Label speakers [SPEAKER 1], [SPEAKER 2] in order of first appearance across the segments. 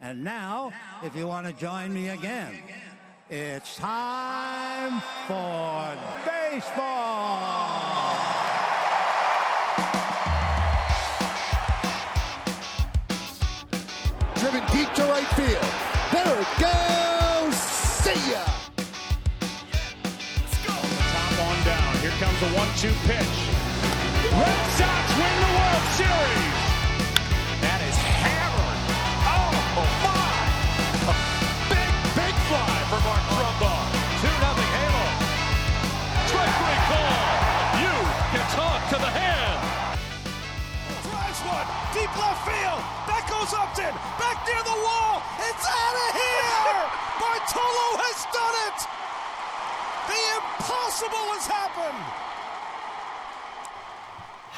[SPEAKER 1] And now, if you want to join me again, it's time for baseball.
[SPEAKER 2] Driven deep to right field. There it goes. See ya.
[SPEAKER 3] Top on down. Here comes a one-two pitch. Red Sox win the World Series. Call. You can talk to the hand. Drives one deep left field. That goes Upton. Back near the wall. It's out of here. Bartolo has done it. The impossible has happened.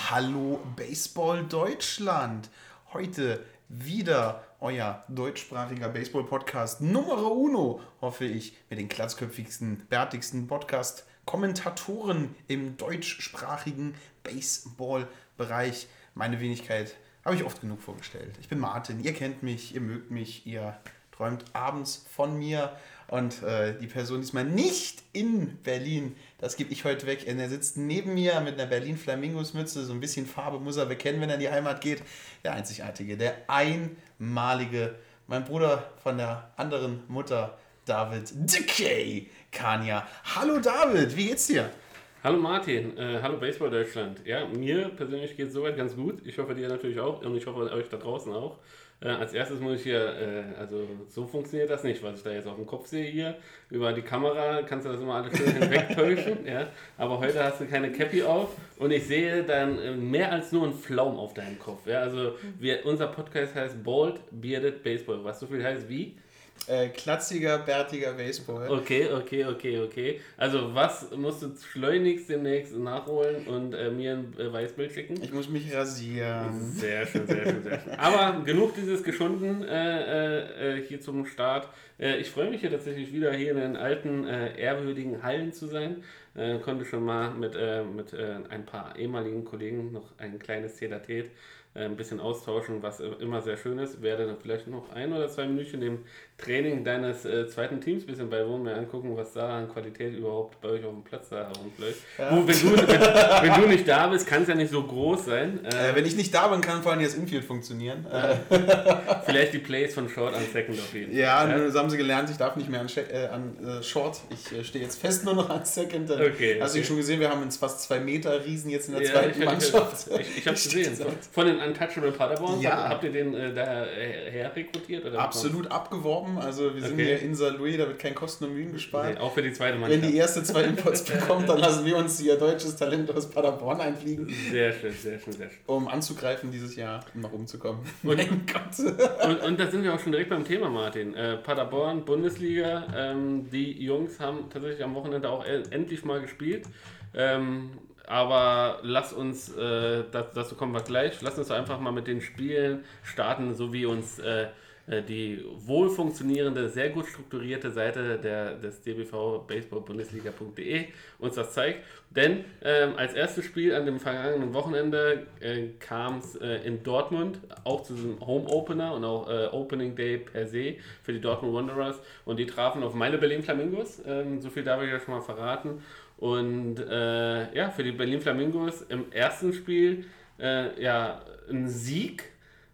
[SPEAKER 4] Hallo Baseball Deutschland. Heute wieder euer deutschsprachiger Baseball-Podcast Nummer uno, hoffe ich, mit den glatzköpfigsten, bärtigsten Podcast-Kommentatoren im deutschsprachigen Baseball-Bereich. Meine Wenigkeit habe ich oft genug vorgestellt. Ich bin Martin, ihr kennt mich, ihr mögt mich, ihr träumt abends von mir. Und äh, die Person ist mal nicht in Berlin. Das gebe ich heute weg. Er sitzt neben mir mit einer Berlin Flamingos Mütze. So ein bisschen Farbe muss er bekennen, wenn er in die Heimat geht. Der einzigartige, der einmalige, mein Bruder von der anderen Mutter, David Decay Kania. Hallo David, wie geht's dir?
[SPEAKER 5] Hallo Martin, äh, hallo Baseball Deutschland. Ja, mir persönlich geht es soweit ganz gut. Ich hoffe dir natürlich auch und ich hoffe euch da draußen auch. Äh, als erstes muss ich hier, äh, also so funktioniert das nicht, was ich da jetzt auf dem Kopf sehe hier. Über die Kamera kannst du das immer alles schön hinwegtäuschen, ja. Aber heute hast du keine Cappy auf und ich sehe dann äh, mehr als nur einen Flaum auf deinem Kopf. Ja, also wir, unser Podcast heißt Bald Bearded Baseball, was so viel heißt wie.
[SPEAKER 4] Äh, klatziger, bärtiger Baseball.
[SPEAKER 5] Okay, okay, okay, okay. Also was musst du schleunigst demnächst nachholen und äh, mir ein äh, Weißbild schicken?
[SPEAKER 4] Ich muss mich rasieren.
[SPEAKER 5] Sehr schön, sehr schön, sehr schön. Aber genug dieses Geschunden äh, hier zum Start. Ich freue mich hier tatsächlich wieder hier in den alten, ehrwürdigen Hallen zu sein. Konnte schon mal mit, mit ein paar ehemaligen Kollegen noch ein kleines äh, ein bisschen austauschen, was immer sehr schön ist. Werde dann vielleicht noch ein oder zwei Minuten dem Training deines äh, zweiten Teams ein bisschen beiwohnen, mir angucken, was da an Qualität überhaupt bei euch auf dem Platz da herumfläuft. Gut, Wenn, du, wenn, wenn du nicht da bist, kann es ja nicht so groß sein. Äh,
[SPEAKER 4] Äh, wenn ich nicht da bin, kann vor allem das Infield funktionieren.
[SPEAKER 5] Vielleicht die Plays von Short an Second auf jeden Fall.
[SPEAKER 4] ja, das haben sie gelernt, ich darf nicht mehr an, äh, an äh, Short. Ich äh, stehe jetzt fest nur noch an Second. Dann
[SPEAKER 5] Okay,
[SPEAKER 4] Hast du
[SPEAKER 5] okay.
[SPEAKER 4] schon gesehen, wir haben jetzt fast zwei Meter Riesen jetzt in der
[SPEAKER 5] Ja,
[SPEAKER 4] zweiten
[SPEAKER 5] ich,
[SPEAKER 4] Mannschaft.
[SPEAKER 5] Ich, ich, ich habe gesehen. Von den Untouchable Paderborns,
[SPEAKER 4] Ja.
[SPEAKER 5] habt, ihr den da äh, her rekrutiert? Oder
[SPEAKER 4] Absolut abgeworben. Also wir sind
[SPEAKER 5] Okay.
[SPEAKER 4] hier in St. Louis, da wird kein Kosten und Mühen gespart.
[SPEAKER 5] Nee, auch für die zweite
[SPEAKER 4] Wenn
[SPEAKER 5] Mannschaft.
[SPEAKER 4] die erste zwei Imports bekommt, dann lassen wir uns ihr deutsches Talent aus Paderborn einfliegen,
[SPEAKER 5] Sehr schön, sehr schön, sehr schön.
[SPEAKER 4] um anzugreifen dieses Jahr, um nach oben zu kommen.
[SPEAKER 5] Und-
[SPEAKER 4] mein Gott.
[SPEAKER 5] Und, und da sind wir auch schon direkt beim Thema, Martin. Äh, Paderborn, Bundesliga. Ähm, die Jungs haben tatsächlich am Wochenende auch e- endlich mal gespielt. Ähm, aber lass uns, äh, das, dazu kommen wir gleich, lass uns doch einfach mal mit den Spielen starten, so wie uns äh, die wohl funktionierende, sehr gut strukturierte Seite der, des DBV Baseball-Bundesliga.de uns das zeigt. Denn ähm, als erstes Spiel an dem vergangenen Wochenende äh, kam es äh, in Dortmund auch zu diesem Home Opener und auch äh, Opening Day per se für die Dortmund Wanderers und die trafen auf meine Berlin Flamingos. Ähm, so viel darf ich ja schon mal verraten. Und äh, ja, für die Berlin Flamingos im ersten Spiel äh, ja ein Sieg.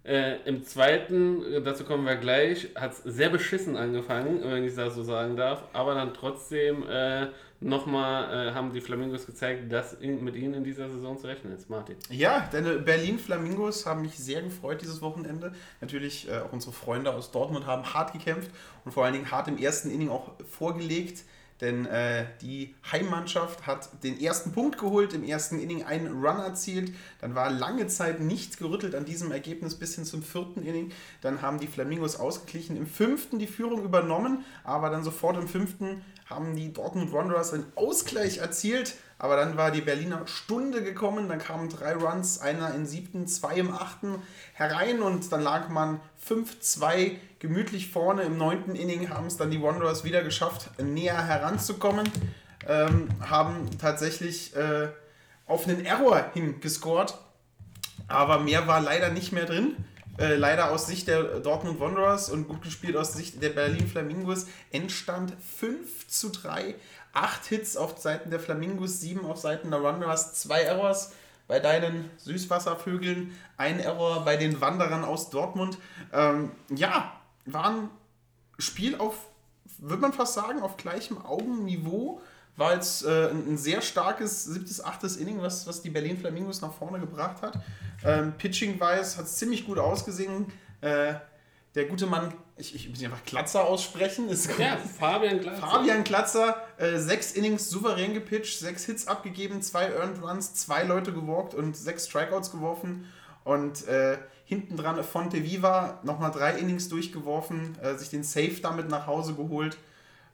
[SPEAKER 5] Äh, Im zweiten, äh, dazu kommen wir gleich, hat es sehr beschissen angefangen, wenn ich das so sagen darf. Aber dann trotzdem äh, nochmal äh, haben die Flamingos gezeigt, dass in, mit ihnen in dieser Saison zu rechnen ist. Martin.
[SPEAKER 4] Ja, deine Berlin Flamingos haben mich sehr gefreut dieses Wochenende. Natürlich äh, auch unsere Freunde aus Dortmund haben hart gekämpft und vor allen Dingen hart im ersten Inning auch vorgelegt. Denn äh, die Heimmannschaft hat den ersten Punkt geholt, im ersten Inning einen Run erzielt. Dann war lange Zeit nichts gerüttelt an diesem Ergebnis bis hin zum vierten Inning. Dann haben die Flamingos ausgeglichen, im fünften die Führung übernommen, aber dann sofort im fünften haben die Dortmund Wanderers einen Ausgleich erzielt. Aber dann war die Berliner Stunde gekommen, dann kamen drei Runs, einer im siebten, zwei im achten herein und dann lag man 5-2 gemütlich vorne. Im neunten Inning haben es dann die Wanderers wieder geschafft, näher heranzukommen, ähm, haben tatsächlich äh, auf einen Error hingescored, aber mehr war leider nicht mehr drin. Äh, leider aus Sicht der Dortmund Wanderers und gut gespielt aus Sicht der Berlin Flamingos. Endstand 5 zu 3. 8 Hits auf Seiten der Flamingos, 7 auf Seiten der Wanderers, 2 Errors bei deinen Süßwasservögeln, ein Error bei den Wanderern aus Dortmund. Ähm, ja, war ein Spiel auf, würde man fast sagen, auf gleichem Augenniveau. War jetzt äh, ein sehr starkes siebtes, achtes Inning, was, was die Berlin Flamingos nach vorne gebracht hat. Ähm, Pitching-wise hat es ziemlich gut ausgesehen. Äh, der gute Mann, ich, ich muss ihn einfach Klatzer aussprechen. Ist
[SPEAKER 5] Ja, Fabian Glatzer.
[SPEAKER 4] Fabian Klatzer, äh, sechs Innings souverän gepitcht, sechs Hits abgegeben, zwei Earned Runs, zwei Leute gewalkt und sechs Strikeouts geworfen. Und äh, hinten dran Fonte Viva nochmal drei Innings durchgeworfen, äh, sich den Safe damit nach Hause geholt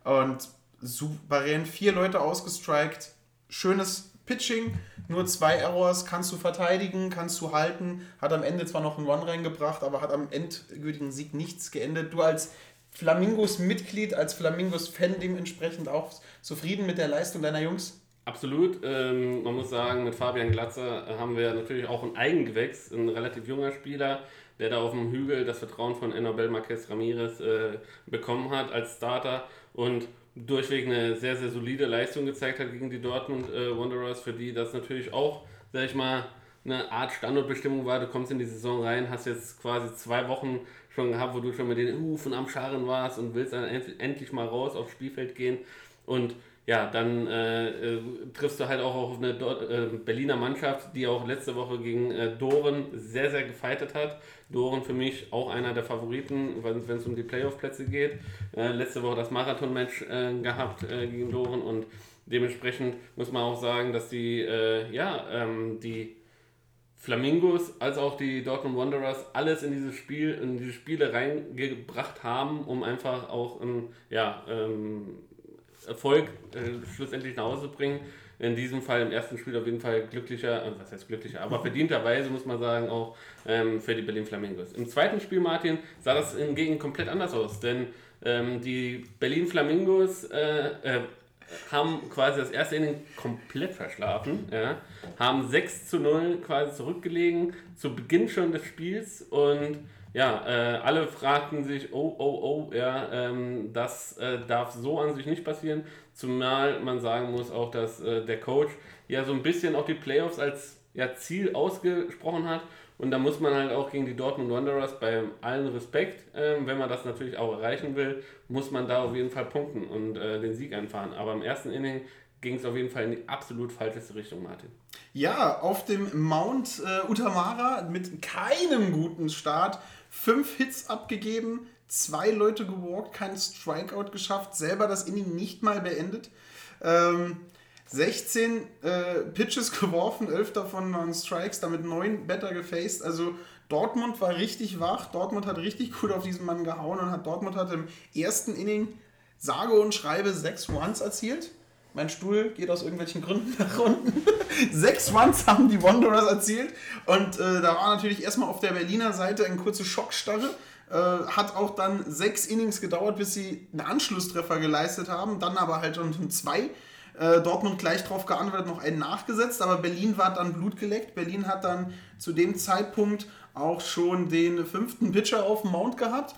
[SPEAKER 4] und souverän vier Leute ausgestrikt. Schönes Pitching, nur zwei Errors, kannst du verteidigen, kannst du halten. Hat am Ende zwar noch einen One reingebracht, aber hat am endgültigen Sieg nichts geendet. Du als Flamingos-Mitglied, als Flamingos-Fan dementsprechend auch zufrieden mit der Leistung deiner Jungs?
[SPEAKER 5] Absolut. Ähm, man muss sagen, mit Fabian Glatzer haben wir natürlich auch ein Eigengewächs, ein relativ junger Spieler, der da auf dem Hügel das Vertrauen von Enobel Marquez Ramirez äh, bekommen hat als Starter und durchweg eine sehr, sehr solide Leistung gezeigt hat gegen die Dortmund äh, Wanderers, für die das natürlich auch, sag ich mal, eine Art Standortbestimmung war. Du kommst in die Saison rein, hast jetzt quasi zwei Wochen schon gehabt, wo du schon mit den Hufen am Scharren warst und willst dann end endlich mal raus aufs Spielfeld gehen und ja, dann äh, äh, triffst du halt auch auf eine äh, Berliner Mannschaft, die auch letzte Woche gegen äh, Doren sehr, sehr gefeitet hat. Doren für mich auch einer der Favoriten, wenn es um die Playoff-Plätze geht. Äh, letzte Woche das Marathon-Match äh, gehabt gegen Doren und dementsprechend muss man auch sagen, dass die, ja, ähm, die Flamingos als auch die Dortmund Wanderers alles in dieses Spiel, in diese Spiele reingebracht haben, um einfach auch ein, ja, ähm, Erfolg äh, schlussendlich nach Hause bringen. In diesem Fall im ersten Spiel auf jeden Fall glücklicher, äh, was heißt glücklicher, aber verdienterweise muss man sagen, auch ähm, für die Berlin Flamingos. Im zweiten Spiel, Martin, sah das hingegen komplett anders aus, denn ähm, die Berlin Flamingos äh, äh, haben quasi das erste Inning komplett verschlafen, ja, haben 6 zu 0 quasi zurückgelegen, zu Beginn schon des Spiels und ja, äh, alle fragten sich, oh, oh, oh, ja, ähm, das äh, darf so an sich nicht passieren. Zumal man sagen muss auch, dass äh, der Coach ja so ein bisschen auch die Playoffs als ja, Ziel ausgesprochen hat. Und da muss man halt auch gegen die Dortmund Wanderers bei allen Respekt, ähm, wenn man das natürlich auch erreichen will, muss man da auf jeden Fall punkten und äh, den Sieg einfahren. Aber im ersten Inning ging es auf jeden Fall in die absolut falscheste Richtung, Martin.
[SPEAKER 4] Ja, auf dem Mount äh, Utamara mit keinem guten Start fünf Hits abgegeben, zwei Leute gewalkt, keinen Strikeout geschafft, selber das Inning nicht mal beendet. Ähm, 16 äh, Pitches geworfen, 11 davon waren Strikes, damit 9 Better gefaced. Also Dortmund war richtig wach, Dortmund hat richtig gut auf diesen Mann gehauen und hat Dortmund hat im ersten Inning sage und schreibe 6 Runs erzielt. Mein Stuhl geht aus irgendwelchen Gründen nach unten. Sechs Runs haben die Wanderers erzielt. Und äh, da war natürlich erstmal auf der Berliner Seite eine kurze Schockstarre. Äh, hat auch dann sechs Innings gedauert, bis sie einen Anschlusstreffer geleistet haben. Dann aber halt schon zwei. Äh, Dortmund gleich drauf geantwortet, noch einen nachgesetzt. Aber Berlin war dann blutgeleckt. Berlin hat dann zu dem Zeitpunkt auch schon den fünften Pitcher auf dem Mount gehabt.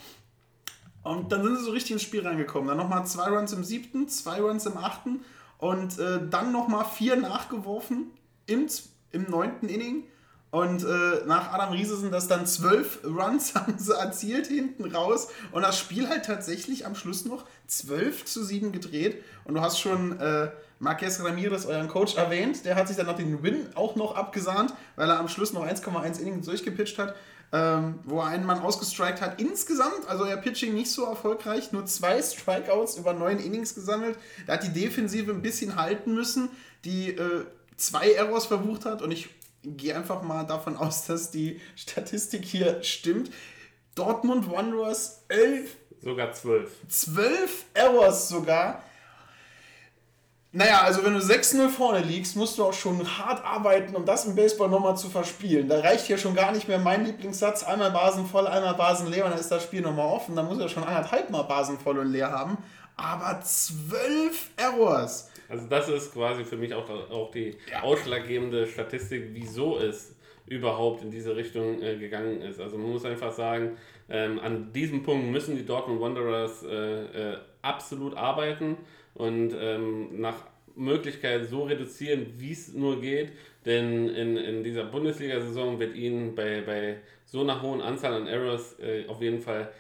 [SPEAKER 4] Und dann sind sie so richtig ins Spiel reingekommen. Dann nochmal zwei Runs im siebten, zwei Runs im achten und äh, dann nochmal vier nachgeworfen im, im neunten Inning. Und äh, nach Adam Riese sind das dann zwölf Runs haben sie erzielt hinten raus. Und das Spiel halt tatsächlich am Schluss noch 12 zu 7 gedreht. Und du hast schon äh, Marquez Ramirez, euren Coach, erwähnt. Der hat sich dann noch den Win auch noch abgesahnt, weil er am Schluss noch 1,1 Innings durchgepitcht hat ähm, wo er einen Mann ausgestrikt hat. Insgesamt, also er Pitching nicht so erfolgreich, nur zwei Strikeouts über neun Innings gesammelt. Er hat die Defensive ein bisschen halten müssen, die äh, zwei Errors verbucht hat und ich gehe einfach mal davon aus, dass die Statistik hier stimmt. Dortmund Wanderers 11.
[SPEAKER 5] Sogar 12.
[SPEAKER 4] 12 Errors sogar. Naja, also wenn du 6-0 vorne liegst, musst du auch schon hart arbeiten, um das im Baseball nochmal zu verspielen. Da reicht hier schon gar nicht mehr mein Lieblingssatz, einmal Basen voll, einmal Basen leer und dann ist das Spiel nochmal offen. Dann muss er schon anderthalb Mal Basen voll und leer haben. Aber 12 Errors.
[SPEAKER 5] Also das ist quasi für mich auch, auch die ja. ausschlaggebende Statistik, wieso es überhaupt in diese Richtung äh, gegangen ist. Also man muss einfach sagen, ähm, an diesem Punkt müssen die Dortmund Wanderers äh, äh, absolut arbeiten und ähm, nach Möglichkeit so reduzieren, wie es nur geht. Denn in, in dieser Bundesliga-Saison wird ihnen bei, bei so einer hohen Anzahl an Errors äh, auf jeden Fall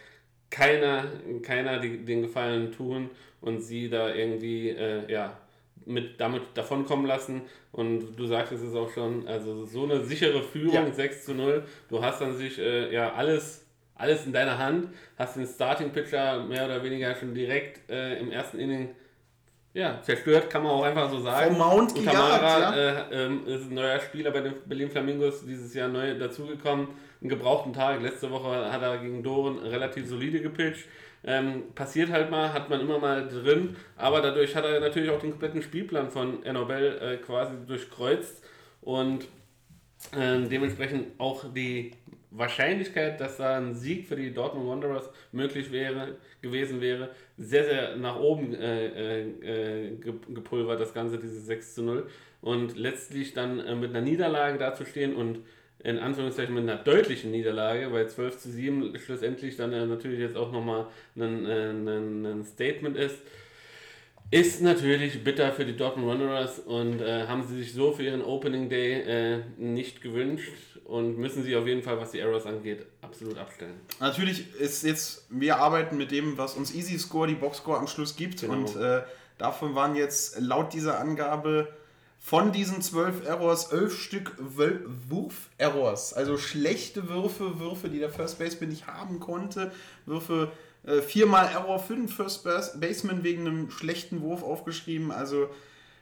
[SPEAKER 5] keiner, keiner die, den Gefallen tun und sie da irgendwie äh, ja, mit, damit davonkommen lassen. Und du sagtest es auch schon, also so eine sichere Führung, ja. 6 zu 0. Du hast dann sich äh, ja alles, alles in deiner Hand, hast den Starting-Pitcher mehr oder weniger schon direkt äh, im ersten Inning ja, zerstört, kann man auch einfach so sagen.
[SPEAKER 4] Vom Mount
[SPEAKER 5] Utamara, gejagt, ja. äh, ähm, ist ein neuer Spieler bei den Berlin Flamingos, dieses Jahr neu dazugekommen. Einen gebrauchten Tag. Letzte Woche hat er gegen Doren relativ solide gepitcht. Ähm, passiert halt mal, hat man immer mal drin, aber dadurch hat er natürlich auch den kompletten Spielplan von Nobel äh, quasi durchkreuzt und äh, dementsprechend auch die Wahrscheinlichkeit, dass da ein Sieg für die Dortmund Wanderers möglich wäre, gewesen wäre, sehr, sehr nach oben äh, äh, gepulvert, das Ganze, diese 6 zu 0. Und letztlich dann äh, mit einer Niederlage dazustehen und in Anführungszeichen mit einer deutlichen Niederlage, weil 12 zu 7 schlussendlich dann äh, natürlich jetzt auch nochmal ein, ein, ein Statement ist, ist natürlich bitter für die Dortmund Wanderers und äh, haben sie sich so für ihren Opening Day äh, nicht gewünscht und müssen sie auf jeden Fall, was die Errors angeht, absolut abstellen.
[SPEAKER 4] Natürlich ist jetzt, wir arbeiten mit dem, was uns Easy Score, die Boxscore am Schluss gibt genau. und äh, davon waren jetzt laut dieser Angabe von diesen zwölf Errors elf Stück Wurf-Errors, also schlechte Würfe, Würfe, die der First Baseman nicht haben konnte, Würfe, äh, viermal Error für den First Baseman wegen einem schlechten Wurf aufgeschrieben, also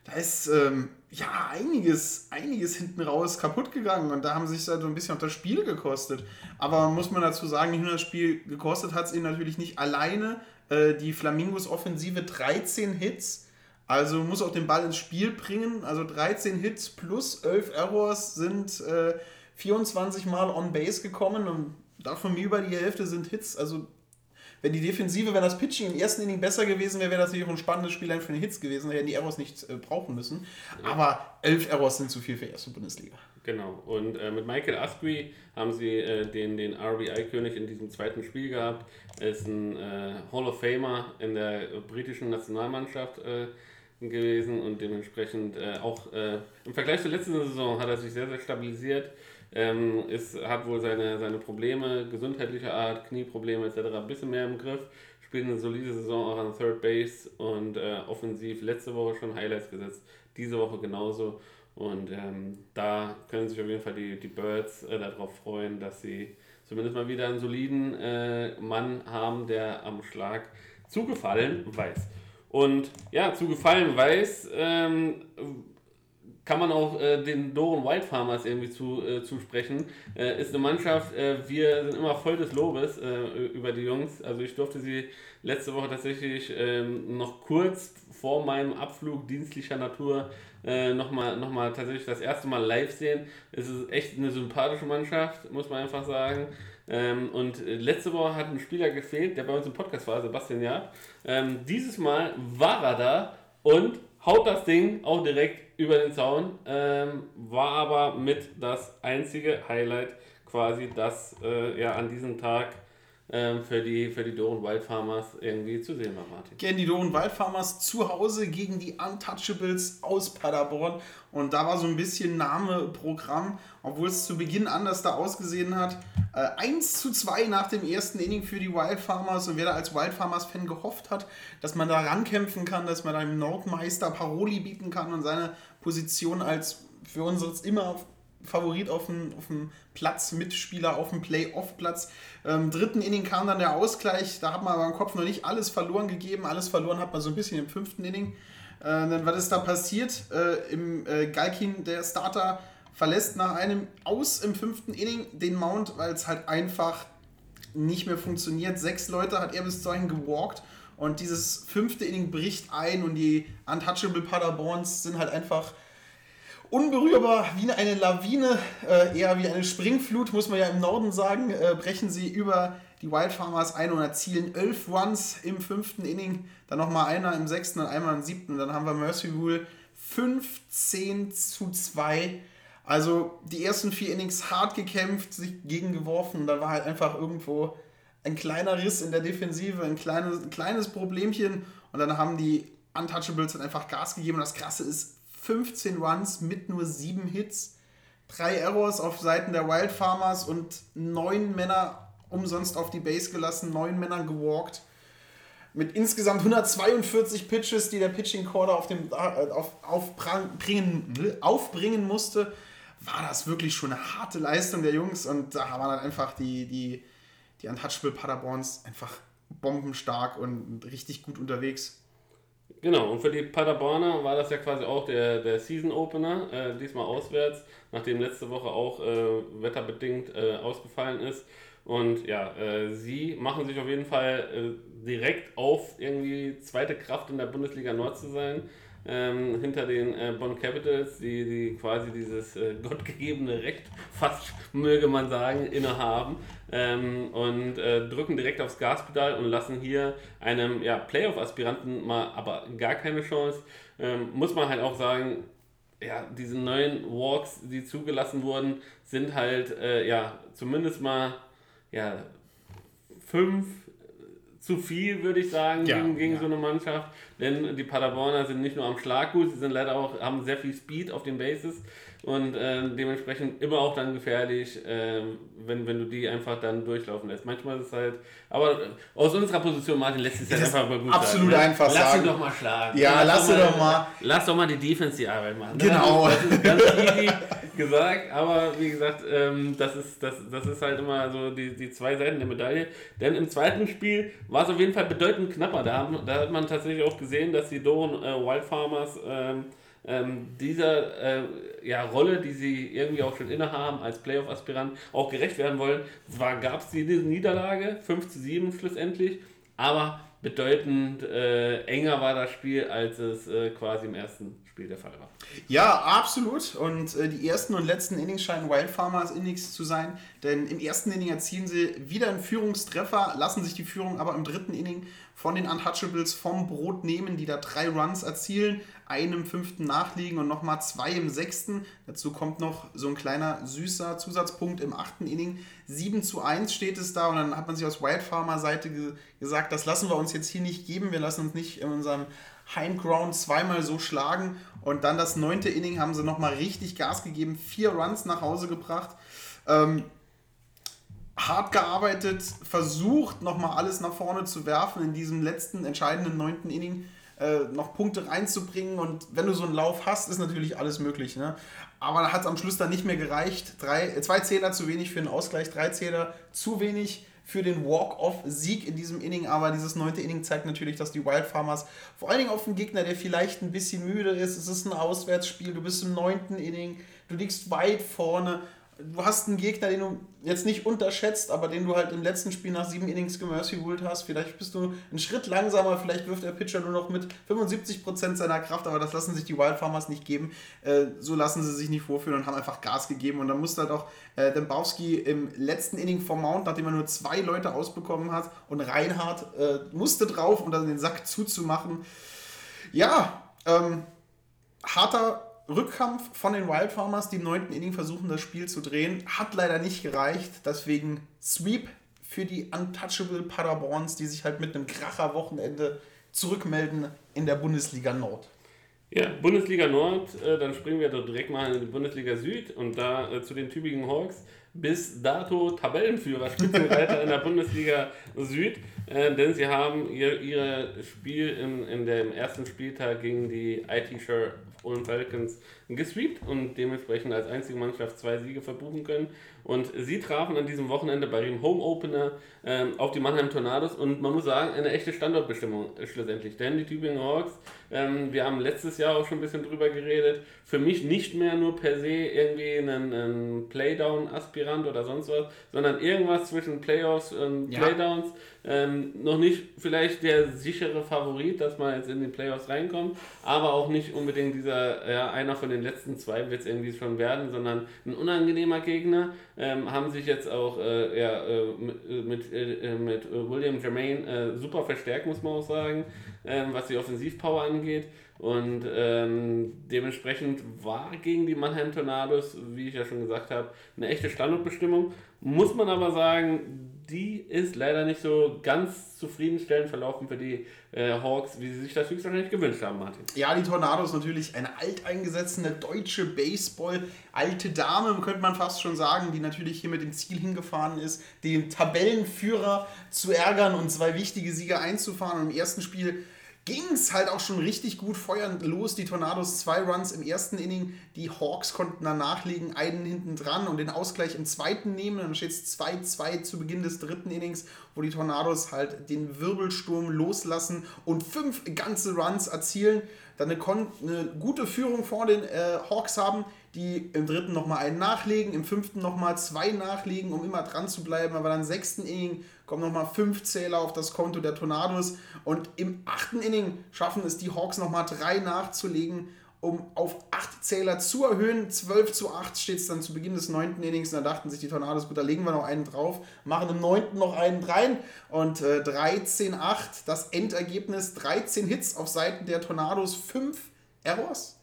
[SPEAKER 4] da ist ähm, ja einiges, einiges hinten raus kaputt gegangen und da haben sich so ein bisschen auch das Spiel gekostet. Aber muss man dazu sagen, nicht nur das Spiel gekostet hat es ihn natürlich nicht alleine. Äh, die Flamingos Offensive 13 Hits, also muss auch den Ball ins Spiel bringen. Also 13 Hits plus 11 Errors sind äh, 24 Mal on Base gekommen und davon über die Hälfte sind Hits. Also wenn die Defensive, wenn das Pitching im ersten Inning besser gewesen wäre, wäre das natürlich auch ein spannendes Spiel für den Hits gewesen. Da hätten die Errors nicht äh, brauchen müssen. Aber 11 Errors sind zu viel für die erste Bundesliga.
[SPEAKER 5] Genau. Und äh, mit Michael Asprey haben sie äh, den, den RBI-König in diesem zweiten Spiel gehabt. Er ist ein äh, Hall of Famer in der britischen Nationalmannschaft äh, gewesen und dementsprechend äh, auch im Vergleich zur letzten Saison hat er sich sehr, sehr stabilisiert. Ähm, ist, hat wohl seine, seine Probleme gesundheitlicher Art, Knieprobleme etc. ein bisschen mehr im Griff. Spielt eine solide Saison auch an Third Base und äh, offensiv letzte Woche schon Highlights gesetzt, diese Woche genauso. Und ähm, da können sich auf jeden Fall die, die Birds äh, darauf freuen, dass sie zumindest mal wieder einen soliden äh, Mann haben, der am Schlag zugefallen weiß. Und ja, zu gefallen weiß, ähm, kann man auch äh, den Doren White Farmers irgendwie zu, äh, zusprechen. Äh, ist eine Mannschaft, äh, wir sind immer voll des Lobes äh, über die Jungs. Also ich durfte sie letzte Woche tatsächlich ähm, noch kurz vor meinem Abflug dienstlicher Natur äh, nochmal noch mal tatsächlich das erste Mal live sehen. Es ist echt eine sympathische Mannschaft, muss man einfach sagen. Ähm, und letzte Woche hat ein Spieler gefehlt, der bei uns im Podcast war, Sebastian Jahr. Ähm, dieses Mal war er da und haut das Ding auch direkt über den Zaun. Ähm, war aber mit das einzige Highlight quasi, das äh, ja an diesem Tag für die, für die Doren Wild Farmers irgendwie zu sehen war, Martin.
[SPEAKER 4] Gegen die Doren Wild Farmers zu Hause gegen die Untouchables aus Paderborn. Und da war so ein bisschen Name Programm, obwohl es zu Beginn anders da ausgesehen hat. Äh, 1 zu 2 nach dem ersten Inning für die Wild Farmers. Und wer da als Wild Farmers Fan gehofft hat, dass man da rankämpfen kann, dass man einem Nordmeister Paroli bieten kann und seine Position als für uns immer Favorit auf dem, auf dem Platz, Mitspieler auf dem Playoff-Platz. Ähm, dritten Inning kam dann der Ausgleich, da hat man aber im Kopf noch nicht alles verloren gegeben. Alles verloren hat man so ein bisschen im fünften Inning. Äh, dann, was ist da passiert? Äh, Im äh, Galkin, der Starter, verlässt nach einem Aus im fünften Inning den Mount, weil es halt einfach nicht mehr funktioniert. Sechs Leute hat er bis dahin gewalkt und dieses fünfte Inning bricht ein und die Untouchable Paderborns sind halt einfach unberührbar wie eine Lawine, äh, eher wie eine Springflut, muss man ja im Norden sagen, äh, brechen sie über die Wild Farmers ein und erzielen elf Runs im fünften Inning, dann nochmal einer im sechsten und einmal im siebten dann haben wir Mercy Rule 15 zu 2 Also die ersten vier Innings hart gekämpft, sich gegengeworfen. Da war halt einfach irgendwo ein kleiner Riss in der Defensive, ein kleines, ein kleines Problemchen. Und dann haben die Untouchables dann einfach Gas gegeben. Und das Krasse ist, 15 Runs mit nur 7 Hits, drei Errors auf Seiten der Wild Farmers und neun Männer umsonst auf die Base gelassen, neun Männer gewalkt. Mit insgesamt 142 Pitches, die der Pitching Corder auf dem, äh, auf, aufbringen, aufbringen musste, war das wirklich schon eine harte Leistung der Jungs. Und da waren dann einfach die, die, die Untouchable Paderborns einfach bombenstark und richtig gut unterwegs.
[SPEAKER 5] Genau, und für die Paderborner war das ja quasi auch der, der Season Opener, äh, diesmal auswärts, nachdem letzte Woche auch äh, wetterbedingt äh, ausgefallen ist. Und ja, äh, sie machen sich auf jeden Fall äh, direkt auf, irgendwie zweite Kraft in der Bundesliga Nord zu sein ähm, hinter den äh, Bonn Capitals, die, die quasi dieses äh, gottgegebene Recht, fast möge man sagen, innehaben ähm, und äh, drücken direkt aufs Gaspedal und lassen hier einem ja, Playoff-Aspiranten mal aber gar keine Chance. Ähm, muss man halt auch sagen, ja, diese neuen Walks, die zugelassen wurden, sind halt äh, ja zumindest mal ja, fünf zu viel, würde ich sagen, ja, gegen, gegen ja. so eine Mannschaft. Denn die Paderborner sind nicht nur am Schlag gut, sie sind leider auch, haben sehr viel Speed auf den Bases und äh, dementsprechend immer auch dann gefährlich, äh, wenn, wenn du die einfach dann durchlaufen lässt. Manchmal ist es halt, aber aus unserer Position, Martin, lässt es halt einfach mal gut
[SPEAKER 4] Absolut sagen, ne? einfach
[SPEAKER 5] lass
[SPEAKER 4] sagen.
[SPEAKER 5] Lass ihn doch mal schlagen.
[SPEAKER 4] Ja, lass, lass doch mal.
[SPEAKER 5] Lass doch mal die Defense die Arbeit machen.
[SPEAKER 4] Genau.
[SPEAKER 5] Das ist, ganz easy gesagt, aber wie gesagt, ähm, das, ist, das, das ist halt immer so die, die zwei Seiten der Medaille. Denn im zweiten Spiel war es auf jeden Fall bedeutend knapper. Da, haben, da hat man tatsächlich auch gesehen, dass die Doren äh, Wild Farmers ähm, ähm, dieser äh, ja, Rolle, die sie irgendwie auch schon innehaben als Playoff-Aspirant, auch gerecht werden wollen. Gab es diese Niederlage, 5 zu 7 schlussendlich, aber bedeutend äh, enger war das Spiel, als es äh, quasi im ersten Spiel der Fall war.
[SPEAKER 4] Ja, absolut. Und äh, die ersten und letzten Innings scheinen Wild Farmers Innings zu sein, denn im ersten Inning erzielen sie wieder einen Führungstreffer, lassen sich die Führung aber im dritten Inning von den Untouchables vom Brot nehmen, die da drei Runs erzielen, einem fünften nachliegen und nochmal zwei im sechsten. Dazu kommt noch so ein kleiner süßer Zusatzpunkt im achten Inning. 7 zu 1 steht es da und dann hat man sich aus Wild Farmer Seite ge gesagt, das lassen wir uns jetzt hier nicht geben, wir lassen uns nicht in unserem Hindground zweimal so schlagen und dann das neunte Inning haben sie nochmal richtig Gas gegeben, vier Runs nach Hause gebracht. Ähm, hart gearbeitet, versucht nochmal alles nach vorne zu werfen in diesem letzten entscheidenden neunten Inning äh, noch Punkte reinzubringen und wenn du so einen Lauf hast, ist natürlich alles möglich. Ne? Aber da hat es am Schluss dann nicht mehr gereicht. Drei, zwei Zähler zu wenig für den Ausgleich, drei Zähler zu wenig für den Walk-Off-Sieg in diesem Inning. Aber dieses neunte Inning zeigt natürlich, dass die Wild Farmers vor allen Dingen auf einen Gegner, der vielleicht ein bisschen müde ist, es ist ein Auswärtsspiel, du bist im neunten Inning, du liegst weit vorne du hast einen Gegner, den du jetzt nicht unterschätzt, aber den du halt im letzten Spiel nach sieben Innings gemercywood hast. Vielleicht bist du einen Schritt langsamer, vielleicht wirft der Pitcher nur noch mit 75% seiner Kraft, aber das lassen sich die Wild Farmers nicht geben. Äh, so lassen sie sich nicht vorführen und haben einfach Gas gegeben. Und dann musste halt auch äh, Dembowski im letzten Inning vom Mount, nachdem er nur zwei Leute ausbekommen hat, und Reinhardt äh, musste drauf, um dann den Sack zuzumachen. Ja, ähm, harter Rückkampf von den Wild Farmers, die im neunten Inning versuchen, das Spiel zu drehen. Hat leider nicht gereicht. Deswegen Sweep für die Untouchable Paderborns, die sich halt mit einem Kracher-Wochenende zurückmelden in der Bundesliga Nord.
[SPEAKER 5] Ja, Bundesliga Nord, äh, dann springen wir doch direkt mal in die Bundesliga Süd und da äh, zu den Tübingen Hawks. Bis dato Tabellenführer, Spitzenreiter in der Bundesliga Süd, äh, denn sie haben ihr, ihr Spiel in, in dem ersten Spieltag gegen die IT-Shirt Ulm Falcons gesweept und dementsprechend als einzige Mannschaft zwei Siege verbuchen können. Und sie trafen an diesem Wochenende bei dem Home Opener ähm, auf die Mannheim Tornados und man muss sagen, eine echte Standortbestimmung schlussendlich. Denn die Tübingen Hawks, ähm, wir haben letztes Jahr auch schon ein bisschen drüber geredet, für mich nicht mehr nur per se irgendwie ein, ein Playdown-Aspirant oder sonst was, sondern irgendwas zwischen Playoffs und ja. Playdowns. Ähm, noch nicht vielleicht der sichere Favorit, dass man jetzt in die Playoffs reinkommt, aber auch nicht unbedingt dieser, ja, einer von den letzten zwei wird es irgendwie schon werden, sondern ein unangenehmer Gegner. Ähm, haben sich jetzt auch äh, ja, äh, mit, mit, äh, mit William Jermaine äh, super verstärkt, muss man auch sagen, ähm, was die Offensivpower angeht. Und ähm, dementsprechend war gegen die Mannheim Tornados, wie ich ja schon gesagt habe, eine echte Standortbestimmung. Muss man aber sagen, die ist leider nicht so ganz zufriedenstellend verlaufen für die äh, Hawks, wie sie sich das höchstwahrscheinlich gewünscht haben, Martin.
[SPEAKER 4] Ja, die Tornados natürlich eine alteingesessene deutsche Baseball-alte Dame, könnte man fast schon sagen, die natürlich hier mit dem Ziel hingefahren ist, den Tabellenführer zu ärgern und zwei wichtige Sieger einzufahren. Und im ersten Spiel ging es halt auch schon richtig gut feuernd los. Die Tornados zwei Runs im ersten Inning, die Hawks konnten dann nachlegen, einen hinten dran und den Ausgleich im zweiten nehmen. Dann steht es 2-2 zu Beginn des dritten Innings, wo die Tornados halt den Wirbelsturm loslassen und fünf ganze Runs erzielen. Dann eine, eine gute Führung vor den äh, Hawks haben, die im dritten nochmal einen nachlegen, im fünften nochmal zwei nachlegen, um immer dran zu bleiben. Aber dann im sechsten Inning kommen nochmal fünf Zähler auf das Konto der Tornados. Und im achten Inning schaffen es die Hawks nochmal drei nachzulegen, um auf acht Zähler zu erhöhen. 12 zu 8 steht es dann zu Beginn des neunten Innings. Und da dachten sich die Tornados, gut, da legen wir noch einen drauf, machen im neunten noch einen rein. Und äh, 13-8, das Endergebnis, 13 Hits auf Seiten der Tornados, 5 Errors.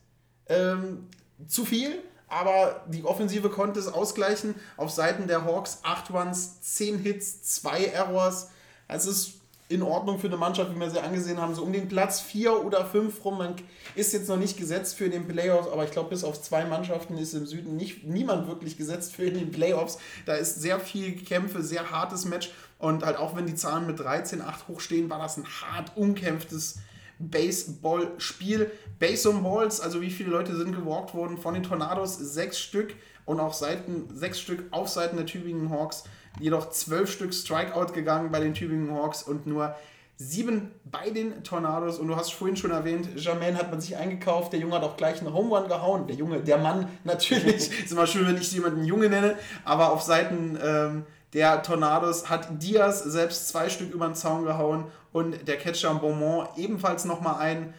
[SPEAKER 4] Ähm, zu viel, aber die Offensive konnte es ausgleichen. Auf Seiten der Hawks 8 Runs, 10 Hits, 2 Errors. Es ist in Ordnung für eine Mannschaft, wie wir sie angesehen haben, so um den Platz 4 oder 5 rum. Man ist jetzt noch nicht gesetzt für den Playoffs, aber ich glaube, bis auf zwei Mannschaften ist im Süden nicht, niemand wirklich gesetzt für den Playoffs. Da ist sehr viel Kämpfe, sehr hartes Match und halt auch wenn die Zahlen mit 13-8 hochstehen, war das ein hart umkämpftes Baseball-Spiel. Base on Balls, also wie viele Leute sind gewalkt worden von den Tornados? Sechs Stück und auch Seiten, sechs Stück auf Seiten der Tübingen Hawks. Jedoch zwölf Stück Strikeout gegangen bei den Tübingen Hawks und nur sieben bei den Tornados. Und du hast vorhin schon erwähnt, Jermaine hat man sich eingekauft. Der Junge hat auch gleich einen Home Run gehauen. Der Junge, der Mann natürlich. ist immer schön, wenn ich jemanden Junge nenne. Aber auf Seiten ähm, der Tornados hat Diaz selbst zwei Stück über den Zaun gehauen und der Catcher Beaumont ebenfalls nochmal ein.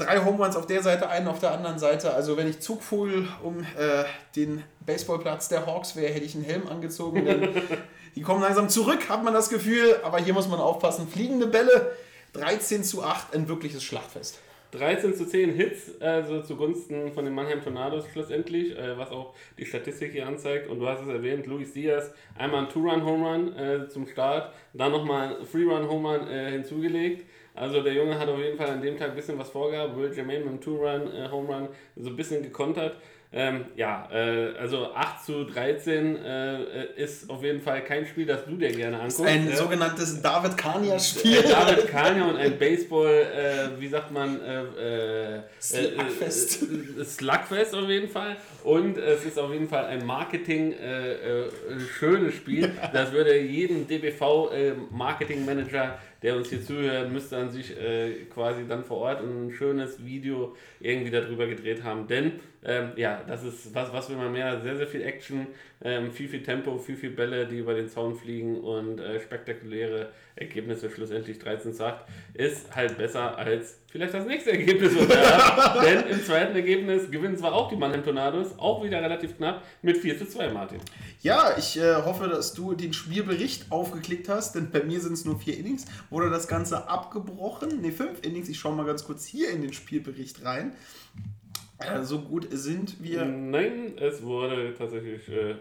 [SPEAKER 4] Drei Home Runs auf der Seite, einen auf der anderen Seite. Also wenn ich Zugvogel um äh, den Baseballplatz der Hawks wäre, hätte ich einen Helm angezogen. Die kommen langsam zurück, hat man das Gefühl. Aber hier muss man aufpassen. Fliegende Bälle, 13 zu 8, ein wirkliches Schlachtfest.
[SPEAKER 5] 13 zu 10 Hits, also zugunsten von den Mannheim Tornados schlussendlich, äh, was auch die Statistik hier anzeigt. Und du hast es erwähnt, Luis Diaz, einmal ein Two-Run-Home-Run äh, zum Start, dann nochmal ein Three-Run-Home-Run äh, hinzugelegt. Also der Junge hat auf jeden Fall an dem Tag ein bisschen was vorgehabt. Will Jermaine mit dem Two-Run-Home-Run so ein bisschen gekontert. Ähm, ja, äh, also 8 zu 13 äh, ist auf jeden Fall kein Spiel, das du dir gerne anguckst.
[SPEAKER 4] Ein
[SPEAKER 5] ja.
[SPEAKER 4] sogenanntes David Kania-Spiel.
[SPEAKER 5] Äh, David Kania und ein Baseball, äh, wie sagt man, äh, äh,
[SPEAKER 4] Slugfest.
[SPEAKER 5] Slugfest auf jeden Fall. Und es ist auf jeden Fall ein Marketing schönes Spiel. Das würde jeden DBV Marketing Manager der uns hier zuhört, müsste an sich äh, quasi dann vor Ort ein schönes Video irgendwie darüber gedreht haben. Denn ähm, ja, das ist was, was will man mehr? Sehr, sehr viel Action, ähm, viel, viel Tempo, viel, viel Bälle, die über den Zaun fliegen und äh, spektakuläre Ergebnisse, schlussendlich 13 zu 8, ist halt besser als vielleicht das nächste Ergebnis. Denn im zweiten Ergebnis gewinnen zwar auch die Mannheim Tornados, auch wieder relativ knapp, mit 4 zu 2, Martin.
[SPEAKER 4] Ja, ich äh, hoffe, dass du den Spielbericht aufgeklickt hast, denn bei mir sind es nur vier Innings. Wurde das Ganze abgebrochen? Ne, fünf Innings. Ich schaue mal ganz kurz hier in den Spielbericht rein. Äh, so gut sind wir.
[SPEAKER 5] Nein, es wurde tatsächlich äh,